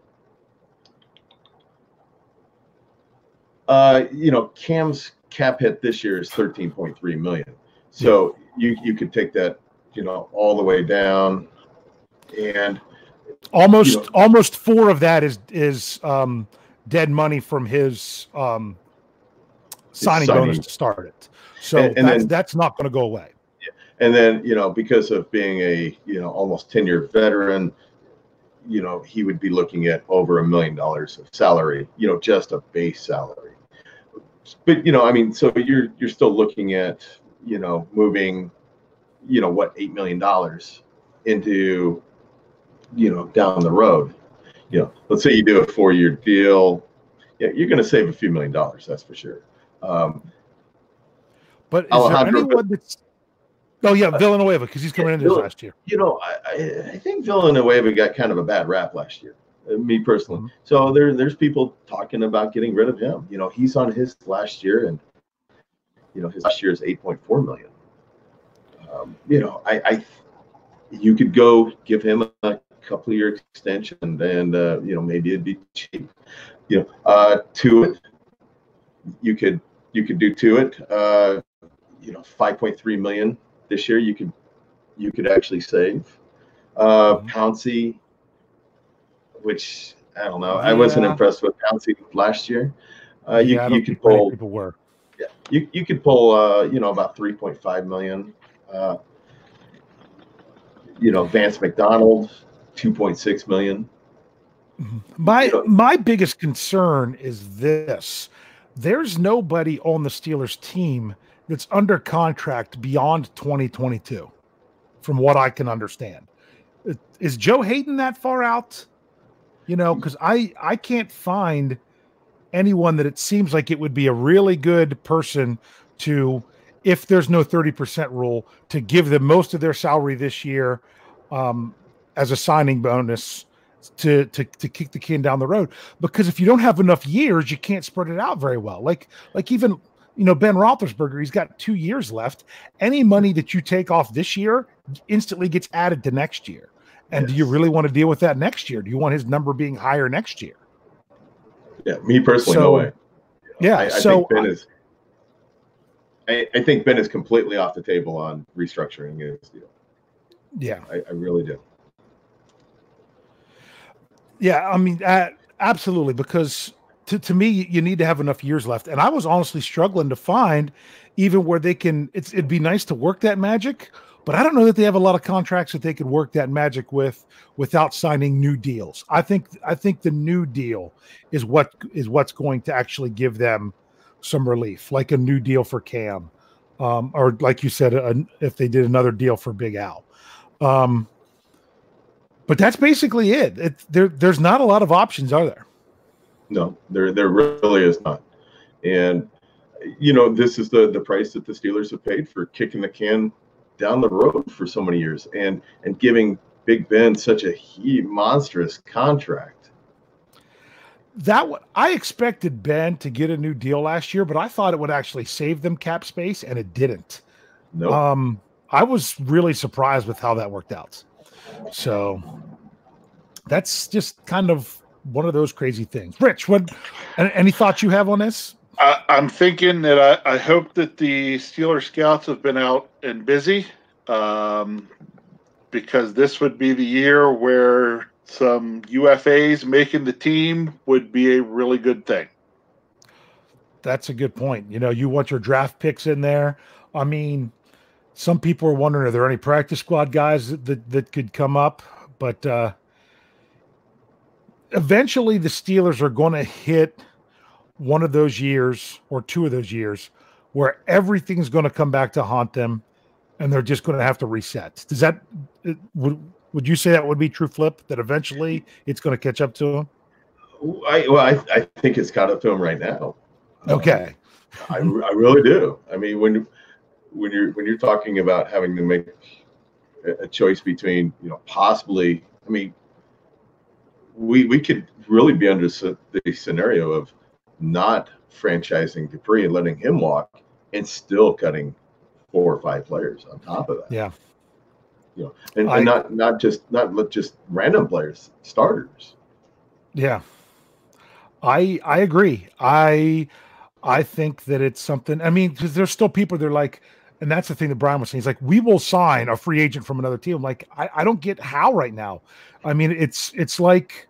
uh, you know, Cam's cap hit this year is 13.3 million. So you you could take that, you know, all the way down, and Almost, You know- almost four of that is is um, dead money from his um, signing, signing. bonus to start it. So And- and that's then- that's not going to go away. And then, you know, because of being a, you know, almost 10 year veteran, you know, he would be looking at over a million dollars of salary, you know, just a base salary. But, you know, I mean, so you're, you're still looking at, you know, moving, you know, what, $8 million into, you know, down the road. You know, let's say you do a four year deal. Yeah, you're going to save a few million dollars, that's for sure. Um, But is Alejandro, there anyone that's? Oh yeah, Villanueva because he's coming yeah, into this Vill- last year. you know, I, I, think Villanueva got kind of a bad rap last year, uh, me personally. Mhm. So there, there's people talking about getting rid of him. You know, he's on his last year, and you know, his last year is 8.4 million. Um, you know, I, I, you could go give him a couple of year extension, and uh, you know, maybe it'd be cheap. You know, uh, to it, you could you could do to it. Uh, you know, 5.3 million this year. You could you could actually save. Uh, Mhm. Pouncey, which I don't know. I wasn't impressed with Pouncey last year. Uh, you yeah, you could pull people were. you you could pull uh, you know about 3.5 million. Uh, you know Vance McDonald, 2.6 million. My You know- my biggest concern is this: there's nobody on the Steelers team that's under contract beyond 2022, from what I can understand. Is- Joe Haden that far out? You know, because I I can't find anyone that it seems like it would be a really good person to, if there's no 30% rule, to give them most of their salary this year um, as a signing bonus to, to to kick the can down the road. Because if you don't have enough years, you can't spread it out very well. Like like even you know Ben Roethlisberger, he's got two years left. Any money that you take off this year instantly gets added to next year. And do you really want to deal with that next year? Do you want his number being higher next year? Yeah, me personally, no way. Yeah. I, I so think Ben is. I, I think Ben is completely off the table on restructuring his deal. yeah. I, I really do. Yeah, I mean, uh, absolutely, because to, to me, you need to have enough years left. And I was honestly struggling to find even where they can, it's, it'd be nice to work that magic, but I don't know that they have a lot of contracts that they could work that magic with without signing new deals. I think, I think the new deal is what is what's going to actually give them some relief, like a new deal for Cam, um, or like you said, a, if they did another deal for Big Al. Um, but that's basically it. it there, there's not a lot of options, are there? No, there there really is not. And you know, this is the the price that the Steelers have paid for kicking the can down the road for so many years and and giving Big Ben such a he, monstrous contract. That what I expected Ben to get a new deal last year, but I thought it would actually save them cap space, and it didn't. No, Um, I was really surprised with how that worked out. So that's just kind of one of those crazy things. Rich, what? Any thoughts you have on this? I, I'm thinking that I, I hope that the Steeler scouts have been out and busy, um, because this would be the year where some UFAs making the team would be a really good thing. That's a good point. You know, you want your draft picks in there. I mean, some people are wondering are there any practice squad guys that that, that could come up, but uh, eventually the Steelers are going to hit one of those years or two of those years where everything's going to come back to haunt them, and they're just going to have to reset. Does that would would you say that would be true, Flip? That eventually it's going to catch up to them? I well, I, I think it's caught up to him right now. Okay. Um, I, I really do. I mean, when when you're when you're talking about having to make a choice between, you know, possibly, I mean, we we could really be under the scenario of not franchising Dupree and letting him walk, and still cutting four or five players on top of that. Yeah. You know, and, I- and not not just not just random players, starters. Yeah. I I agree. I I think that it's something. I mean, because there's still people they're like, and that's the thing that Brian was saying. He's like, we will sign a free agent from another team. I'm like, I, I don't get how right now. I mean, it's it's like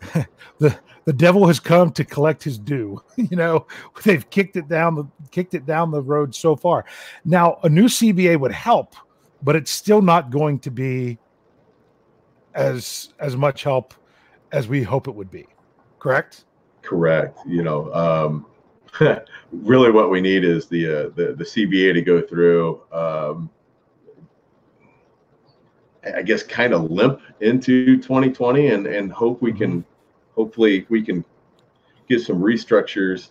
the the devil has come to collect his due. You know, they've kicked it down the kicked it down the road so far. Now, a new CBA would help, but it's still not going to be as as much help as we hope it would be. Correct? Correct. You know, um, really, what we need is the uh, the the CBA to go through. Um, I guess kind of limp into 2020 and and hope we can, hopefully we can get some restructures.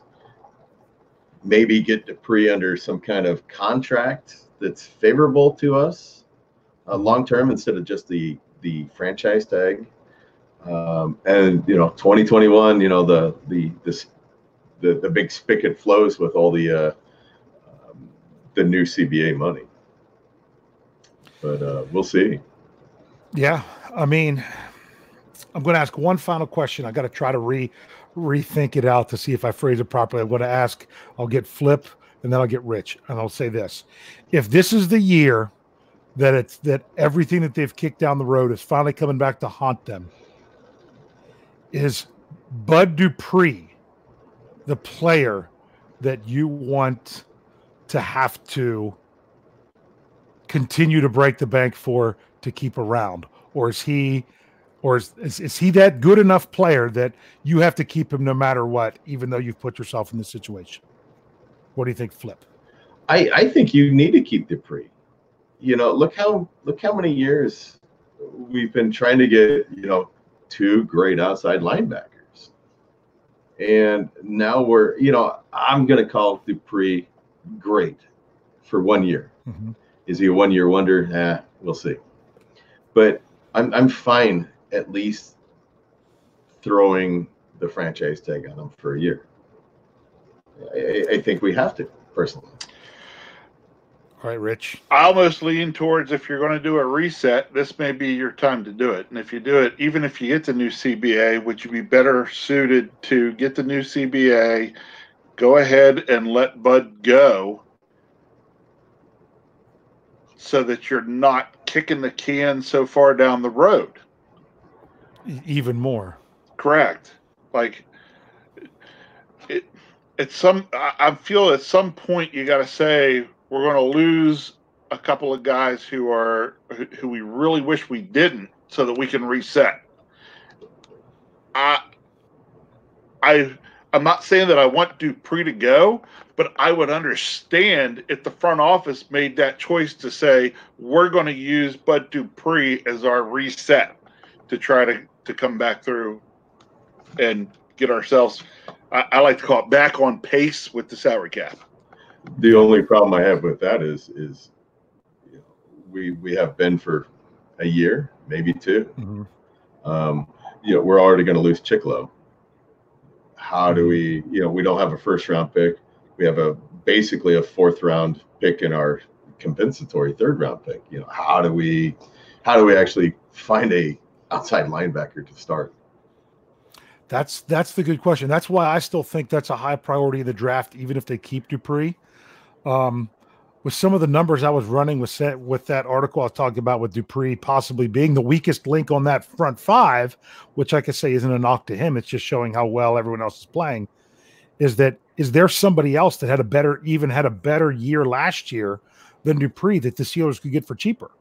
Maybe get Dupree under some kind of contract that's favorable to us, uh, long term instead of just the the franchise tag. Um, and you know, 2021, you know, the the this the the big spigot flows with all the uh, um, the new CBA money. But uh, we'll see. Yeah. I mean, I'm going to ask one final question. I got to try to re rethink it out to see if I phrase it properly. I'm going to ask. I'll get Flip, and then I'll get Rich, and I'll say this: If this is the year that it's that everything that they've kicked down the road is finally coming back to haunt them, is Bud Dupree the player that you want to have to continue to break the bank for to keep around? Or is he or is, is, is he that good enough player that you have to keep him no matter what even though you've put yourself in this situation? What do you think flip? I I think you need to keep Dupree. You know, look how look how many years we've been trying to get you know two great outside linebackers, and now we're you know I'm gonna call Dupree great for one year. Mhm. Is he a one year wonder? Eh, we'll see. But I'm I'm fine at least throwing the franchise tag on him for a year. I, I think we have to personally. All right rich I almost lean towards if you're going to do a reset, this may be your time to do it. And if you do it, even if you get the new CBA, would you be better suited to get the new CBA, go ahead and let Bud go so that you're not kicking the can so far down the road? Even more Correct. Like it, at some, I, I feel at some point you got to say we're going to lose a couple of guys who are who, we really wish we didn't, so that we can reset. I, I, I'm not saying that I want Dupree to go, but I would understand if the front office made that choice to say we're going to use Bud Dupree as our reset to try to to come back through and get ourselves, I, I like to call it back on pace with the salary cap. The only problem I have with that is is you know, we we have been for a year, maybe 2 Mhm. Um, you know, we're already going to lose Chickillo. How do we? You know, we don't have a first round pick. We have a basically a fourth round pick in our compensatory third round pick. You know, how do we? How do we actually find a outside linebacker to start? That's that's the good question. That's why I still think that's a high priority of the draft, even if they keep Dupree. Um, with some of the numbers I was running with set, with that article I was talking about with Dupree possibly being the weakest link on that front five, which I could say isn't a knock to him. It's just showing how well everyone else is playing. Is that is there somebody else that had a better even had a better year last year than Dupree that the Steelers could get for cheaper?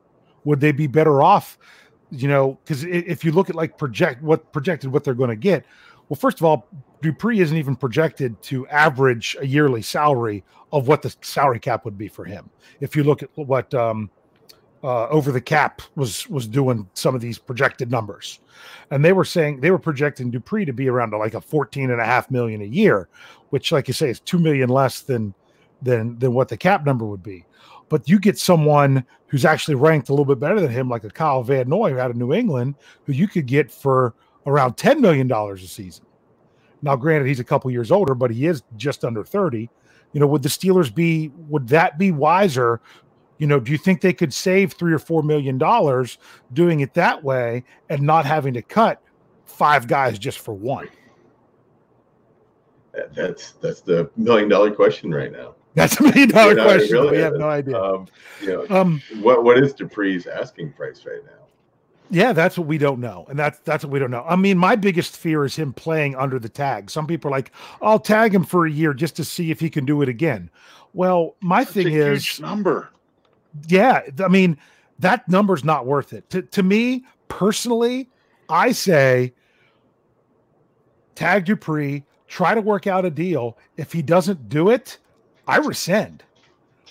Would they be better off? You know, because if you look at like project what projected what they're going to get, well, first of all, Dupree isn't even projected to average a yearly salary of what the salary cap would be for him. If you look at what um, uh, over the cap was was doing some of these projected numbers, and they were saying they were projecting Dupree to be around like a 14 and a half million a year, which, like you say, is two million less than than than what the cap number would be. But you get someone who's actually ranked a little bit better than him, like a Kyle Van Noy out of New England, who you could get for around $10 million a season. Now, granted, he's a couple years older, but he is just under 30. You know, would the Steelers be, would that be wiser? You know, do you think they could save three or four million dollars doing it that way and not having to cut five guys just for one? That's that's the million dollar question right now. That's a million dollar You know, question. really we have no idea. Um, you know, Um, what what is Dupree's asking price right now? Yeah, that's what we don't know, and that's that's what we don't know. I mean, my biggest fear is him playing under the tag. Some people are like, "I'll tag him for a year just to see if he can do it again." Well, my That's thing is, huge number. yeah, I mean, that number's not worth it. To to me personally, I say tag Dupree, try to work out a deal. If he doesn't do it, I rescind.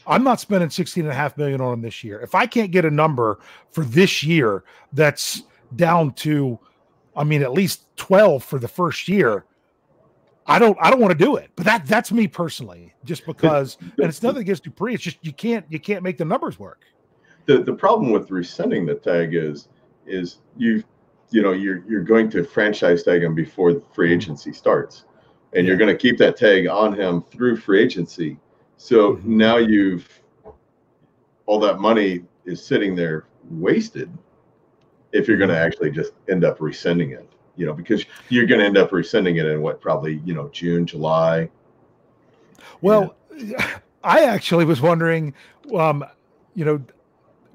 I'm not spending 16 and a half million on him this year. If I can't get a number for this year that's down to, I mean, at least 12 for the first year, I don't I don't want to do it. But that that's me personally, just because and it's nothing against Dupree. It's just you can't you can't make the numbers work. The the problem with rescinding the tag is is you you know you're you're going to franchise tag him before the free mm-hmm. agency starts, and you're going to keep that tag on him through free agency. So Mhm. now you've all that money is sitting there wasted. If you're going to actually just end up rescinding it, you know, because you're going to end up rescinding it in what probably you know June, July. Well, I actually was wondering, um, you know,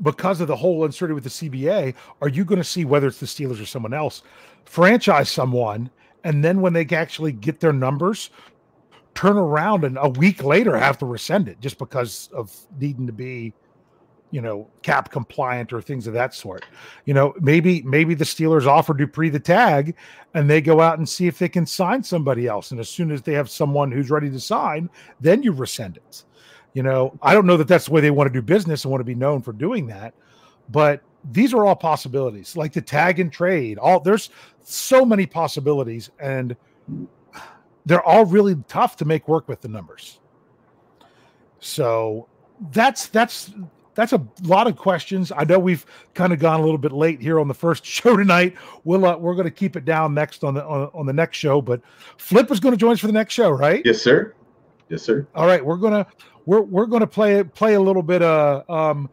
because of the whole uncertainty with the CBA, are you going to see whether it's the Steelers or someone else franchise someone, and then when they actually get their numbers, turn around and a week later have to rescind it just because of needing to be, you know, cap compliant or things of that sort. You know, maybe maybe the Steelers offer Dupree the tag, and they go out and see if they can sign somebody else, and as soon as they have someone who's ready to sign, then you rescind it. You know, I don't know that that's the way they want to do business and want to be known for doing that, but these are all possibilities, like the tag and trade. All there's so many possibilities, and they're all really tough to make work with the numbers. So that's that's that's a lot of questions. I know we've kind of gone a little bit late here on the first show tonight. We'll uh, we're going to keep it down next on the on, on the next show. But Flip is going to join us for the next show, right? Yes, sir. Yes, sir. All right, we're gonna we're we're gonna play play a little bit uh um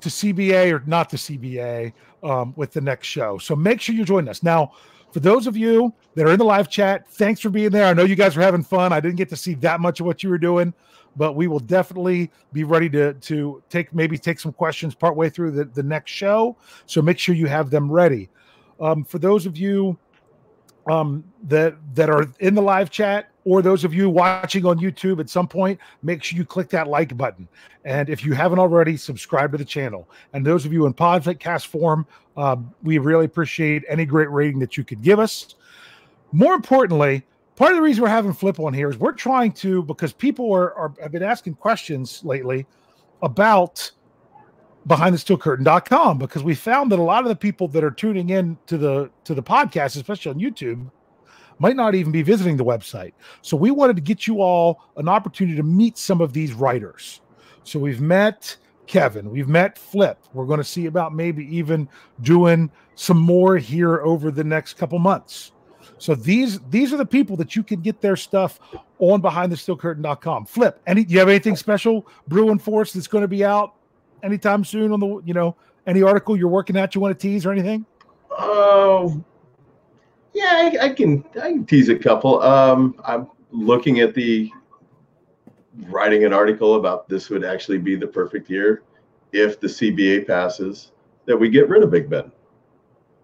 to CBA or not to CBA um with the next show. So make sure you join us. Now, for those of you that are in the live chat, thanks for being there. I know you guys were having fun. I didn't get to see that much of what you were doing, but we will definitely be ready to to take maybe take some questions partway through the, the next show. So make sure you have them ready. Um, for those of you um, that that are in the live chat or those of you watching on YouTube at some point, make sure you click that like button. And if you haven't already, subscribe to the channel. And those of you in podcast form, uh, we really appreciate any great rating that you could give us. More importantly, part of the reason we're having Flip on here is we're trying to because people are, are have been asking questions lately about behindthesteelcurtain.com because we found that a lot of the people that are tuning in to the to the podcast especially on youtube might not even be visiting the website. So we wanted to get you all an opportunity to meet some of these writers. So we've met Kevin, we've met Flip. We're going to see about maybe even doing some more here over the next couple months. So these these are the people that you can get their stuff on behindthesteelcurtain.com. Flip, any do you have anything special brewing for us that's going to be out anytime soon on the you know any article you're working at you want to tease or anything? Oh, yeah, I, I, can I can tease a couple. Um, I'm looking at the writing an article about this would actually be the perfect year if the CBA passes that we get rid of Big Ben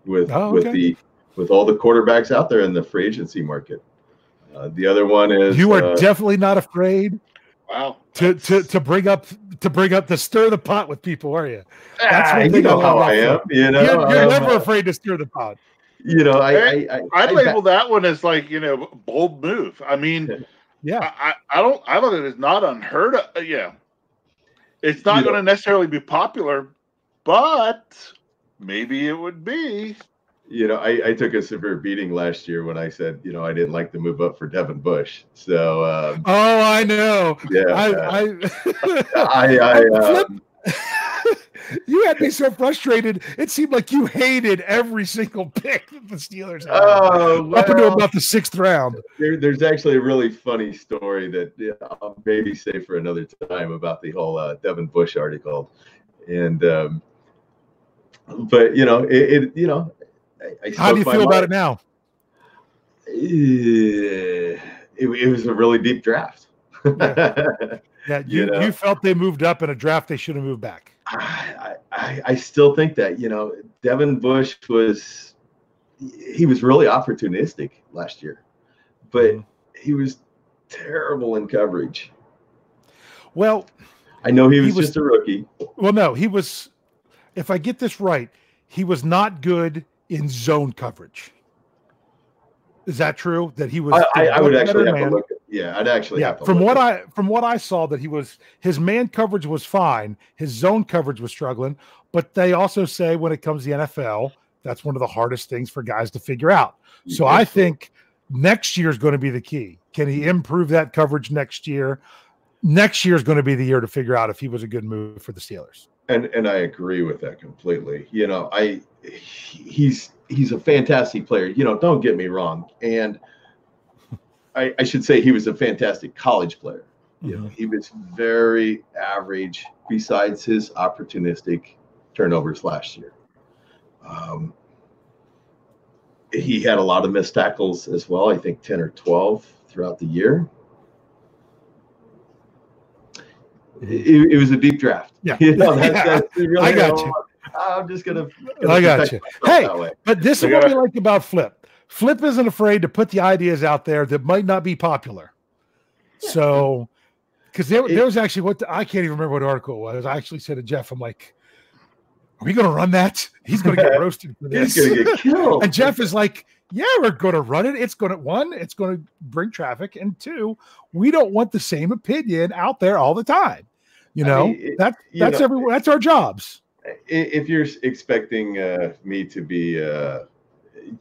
with oh, okay. with the with all the quarterbacks out there in the free agency market. Uh, the other one is you are uh, definitely not afraid. Wow. To, to to bring up to bring up to stir the pot with people, are you? That's ah, you know how I am. You know, you're, you're never uh, afraid to stir the pot. You know, I I, I, I label that one as like you know bold move. I mean, yeah, I, I don't I look at it as not unheard of. Uh, yeah, it's not going to necessarily be popular, but maybe it would be you know, I, I, took a severe beating last year when I said, you know, I didn't like the move up for Devin Bush. So, um, oh, I know. Yeah, I, uh, I, I, I um, you had me so frustrated. It seemed like you hated every single pick that the Steelers had oh, well, up until about the sixth round. There, there's actually a really funny story that yeah, I'll maybe say for another time about the whole uh, Devin Bush article, and. Um, but you know, it, it you know, I, How do you feel mind. about it now? Eh, it, it, was a really deep draft. yeah. yeah, you, you, know? you, felt they moved up in a draft they should have moved back. I, I, I still think that you know Devin Bush was he was really opportunistic last year, but mm-hmm. he was terrible in coverage. Well, I know he was, he was just a rookie. Well, no, he was. If I get this right, he was not good in zone coverage. Is that true? That he was? I, I, I would actually have man. to look. At, yeah, I'd actually. Yeah, from what I from what I saw, that he was his man coverage was fine. His zone coverage was struggling. But they also say when it comes to the NFL, that's one of the hardest things for guys to figure out. So I think next year is going to be the key. Can he improve that coverage next year? Next year is going to be the year to figure out if he was a good move for the Steelers. And and I agree with that completely. You know, I he's he's a fantastic player. You know, don't get me wrong. And I, I should say he was a fantastic college player. You know, mm-hmm. he was very average besides his opportunistic turnovers last year. Um, he had a lot of missed tackles as well. I think 10 or 12 throughout the year. It, it was a deep draft. Yeah. You know, that's, that's really I got you. I'm just gonna. gonna I got you. Hey, but this is what we like about Flip. Flip isn't afraid to put the ideas out there that might not be popular. Yeah. So, because there, there was actually what the, I can't even remember what article it was. I actually said to Jeff, I'm like, "Are we going to run that? He's going to get roasted for this. He's going to get killed." and Jeff is like, "Yeah, we're going to run it. It's going to one, it's going to bring traffic, and two, we don't want the same opinion out there all the time. You know, I mean, that that's know, every that's our jobs." if you're expecting uh, me to be, uh,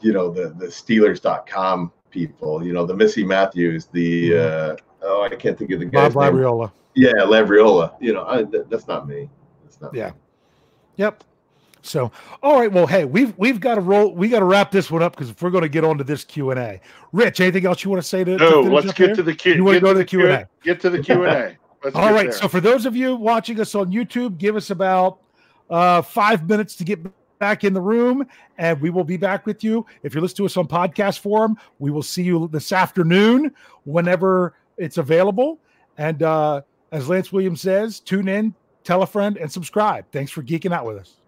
you know, the the Steelers.com people, you know, the Missi Matthews, the mm-hmm. uh, oh, I can't think of the guy. Bob name. Labriola. Yeah, Labriola. You know, I, that, that's not me. That's not. Yeah. Me. Yep. So, all right. Well, hey, we've we've got to roll. We got to wrap this one up because if we're going to get on to this Q and A, Rich, anything else you want to say to? No, to let's get to the Q. You want to go to the Q and A? Get to the Q and A. All right. There. So, for those of you watching us on YouTube, give us about uh, five minutes to get back in the room, and we will be back with you. If you're listening to us on podcast form, we will see you this afternoon whenever it's available. And uh, as Lance Williams says, tune in, tell a friend, and subscribe. Thanks for geeking out with us.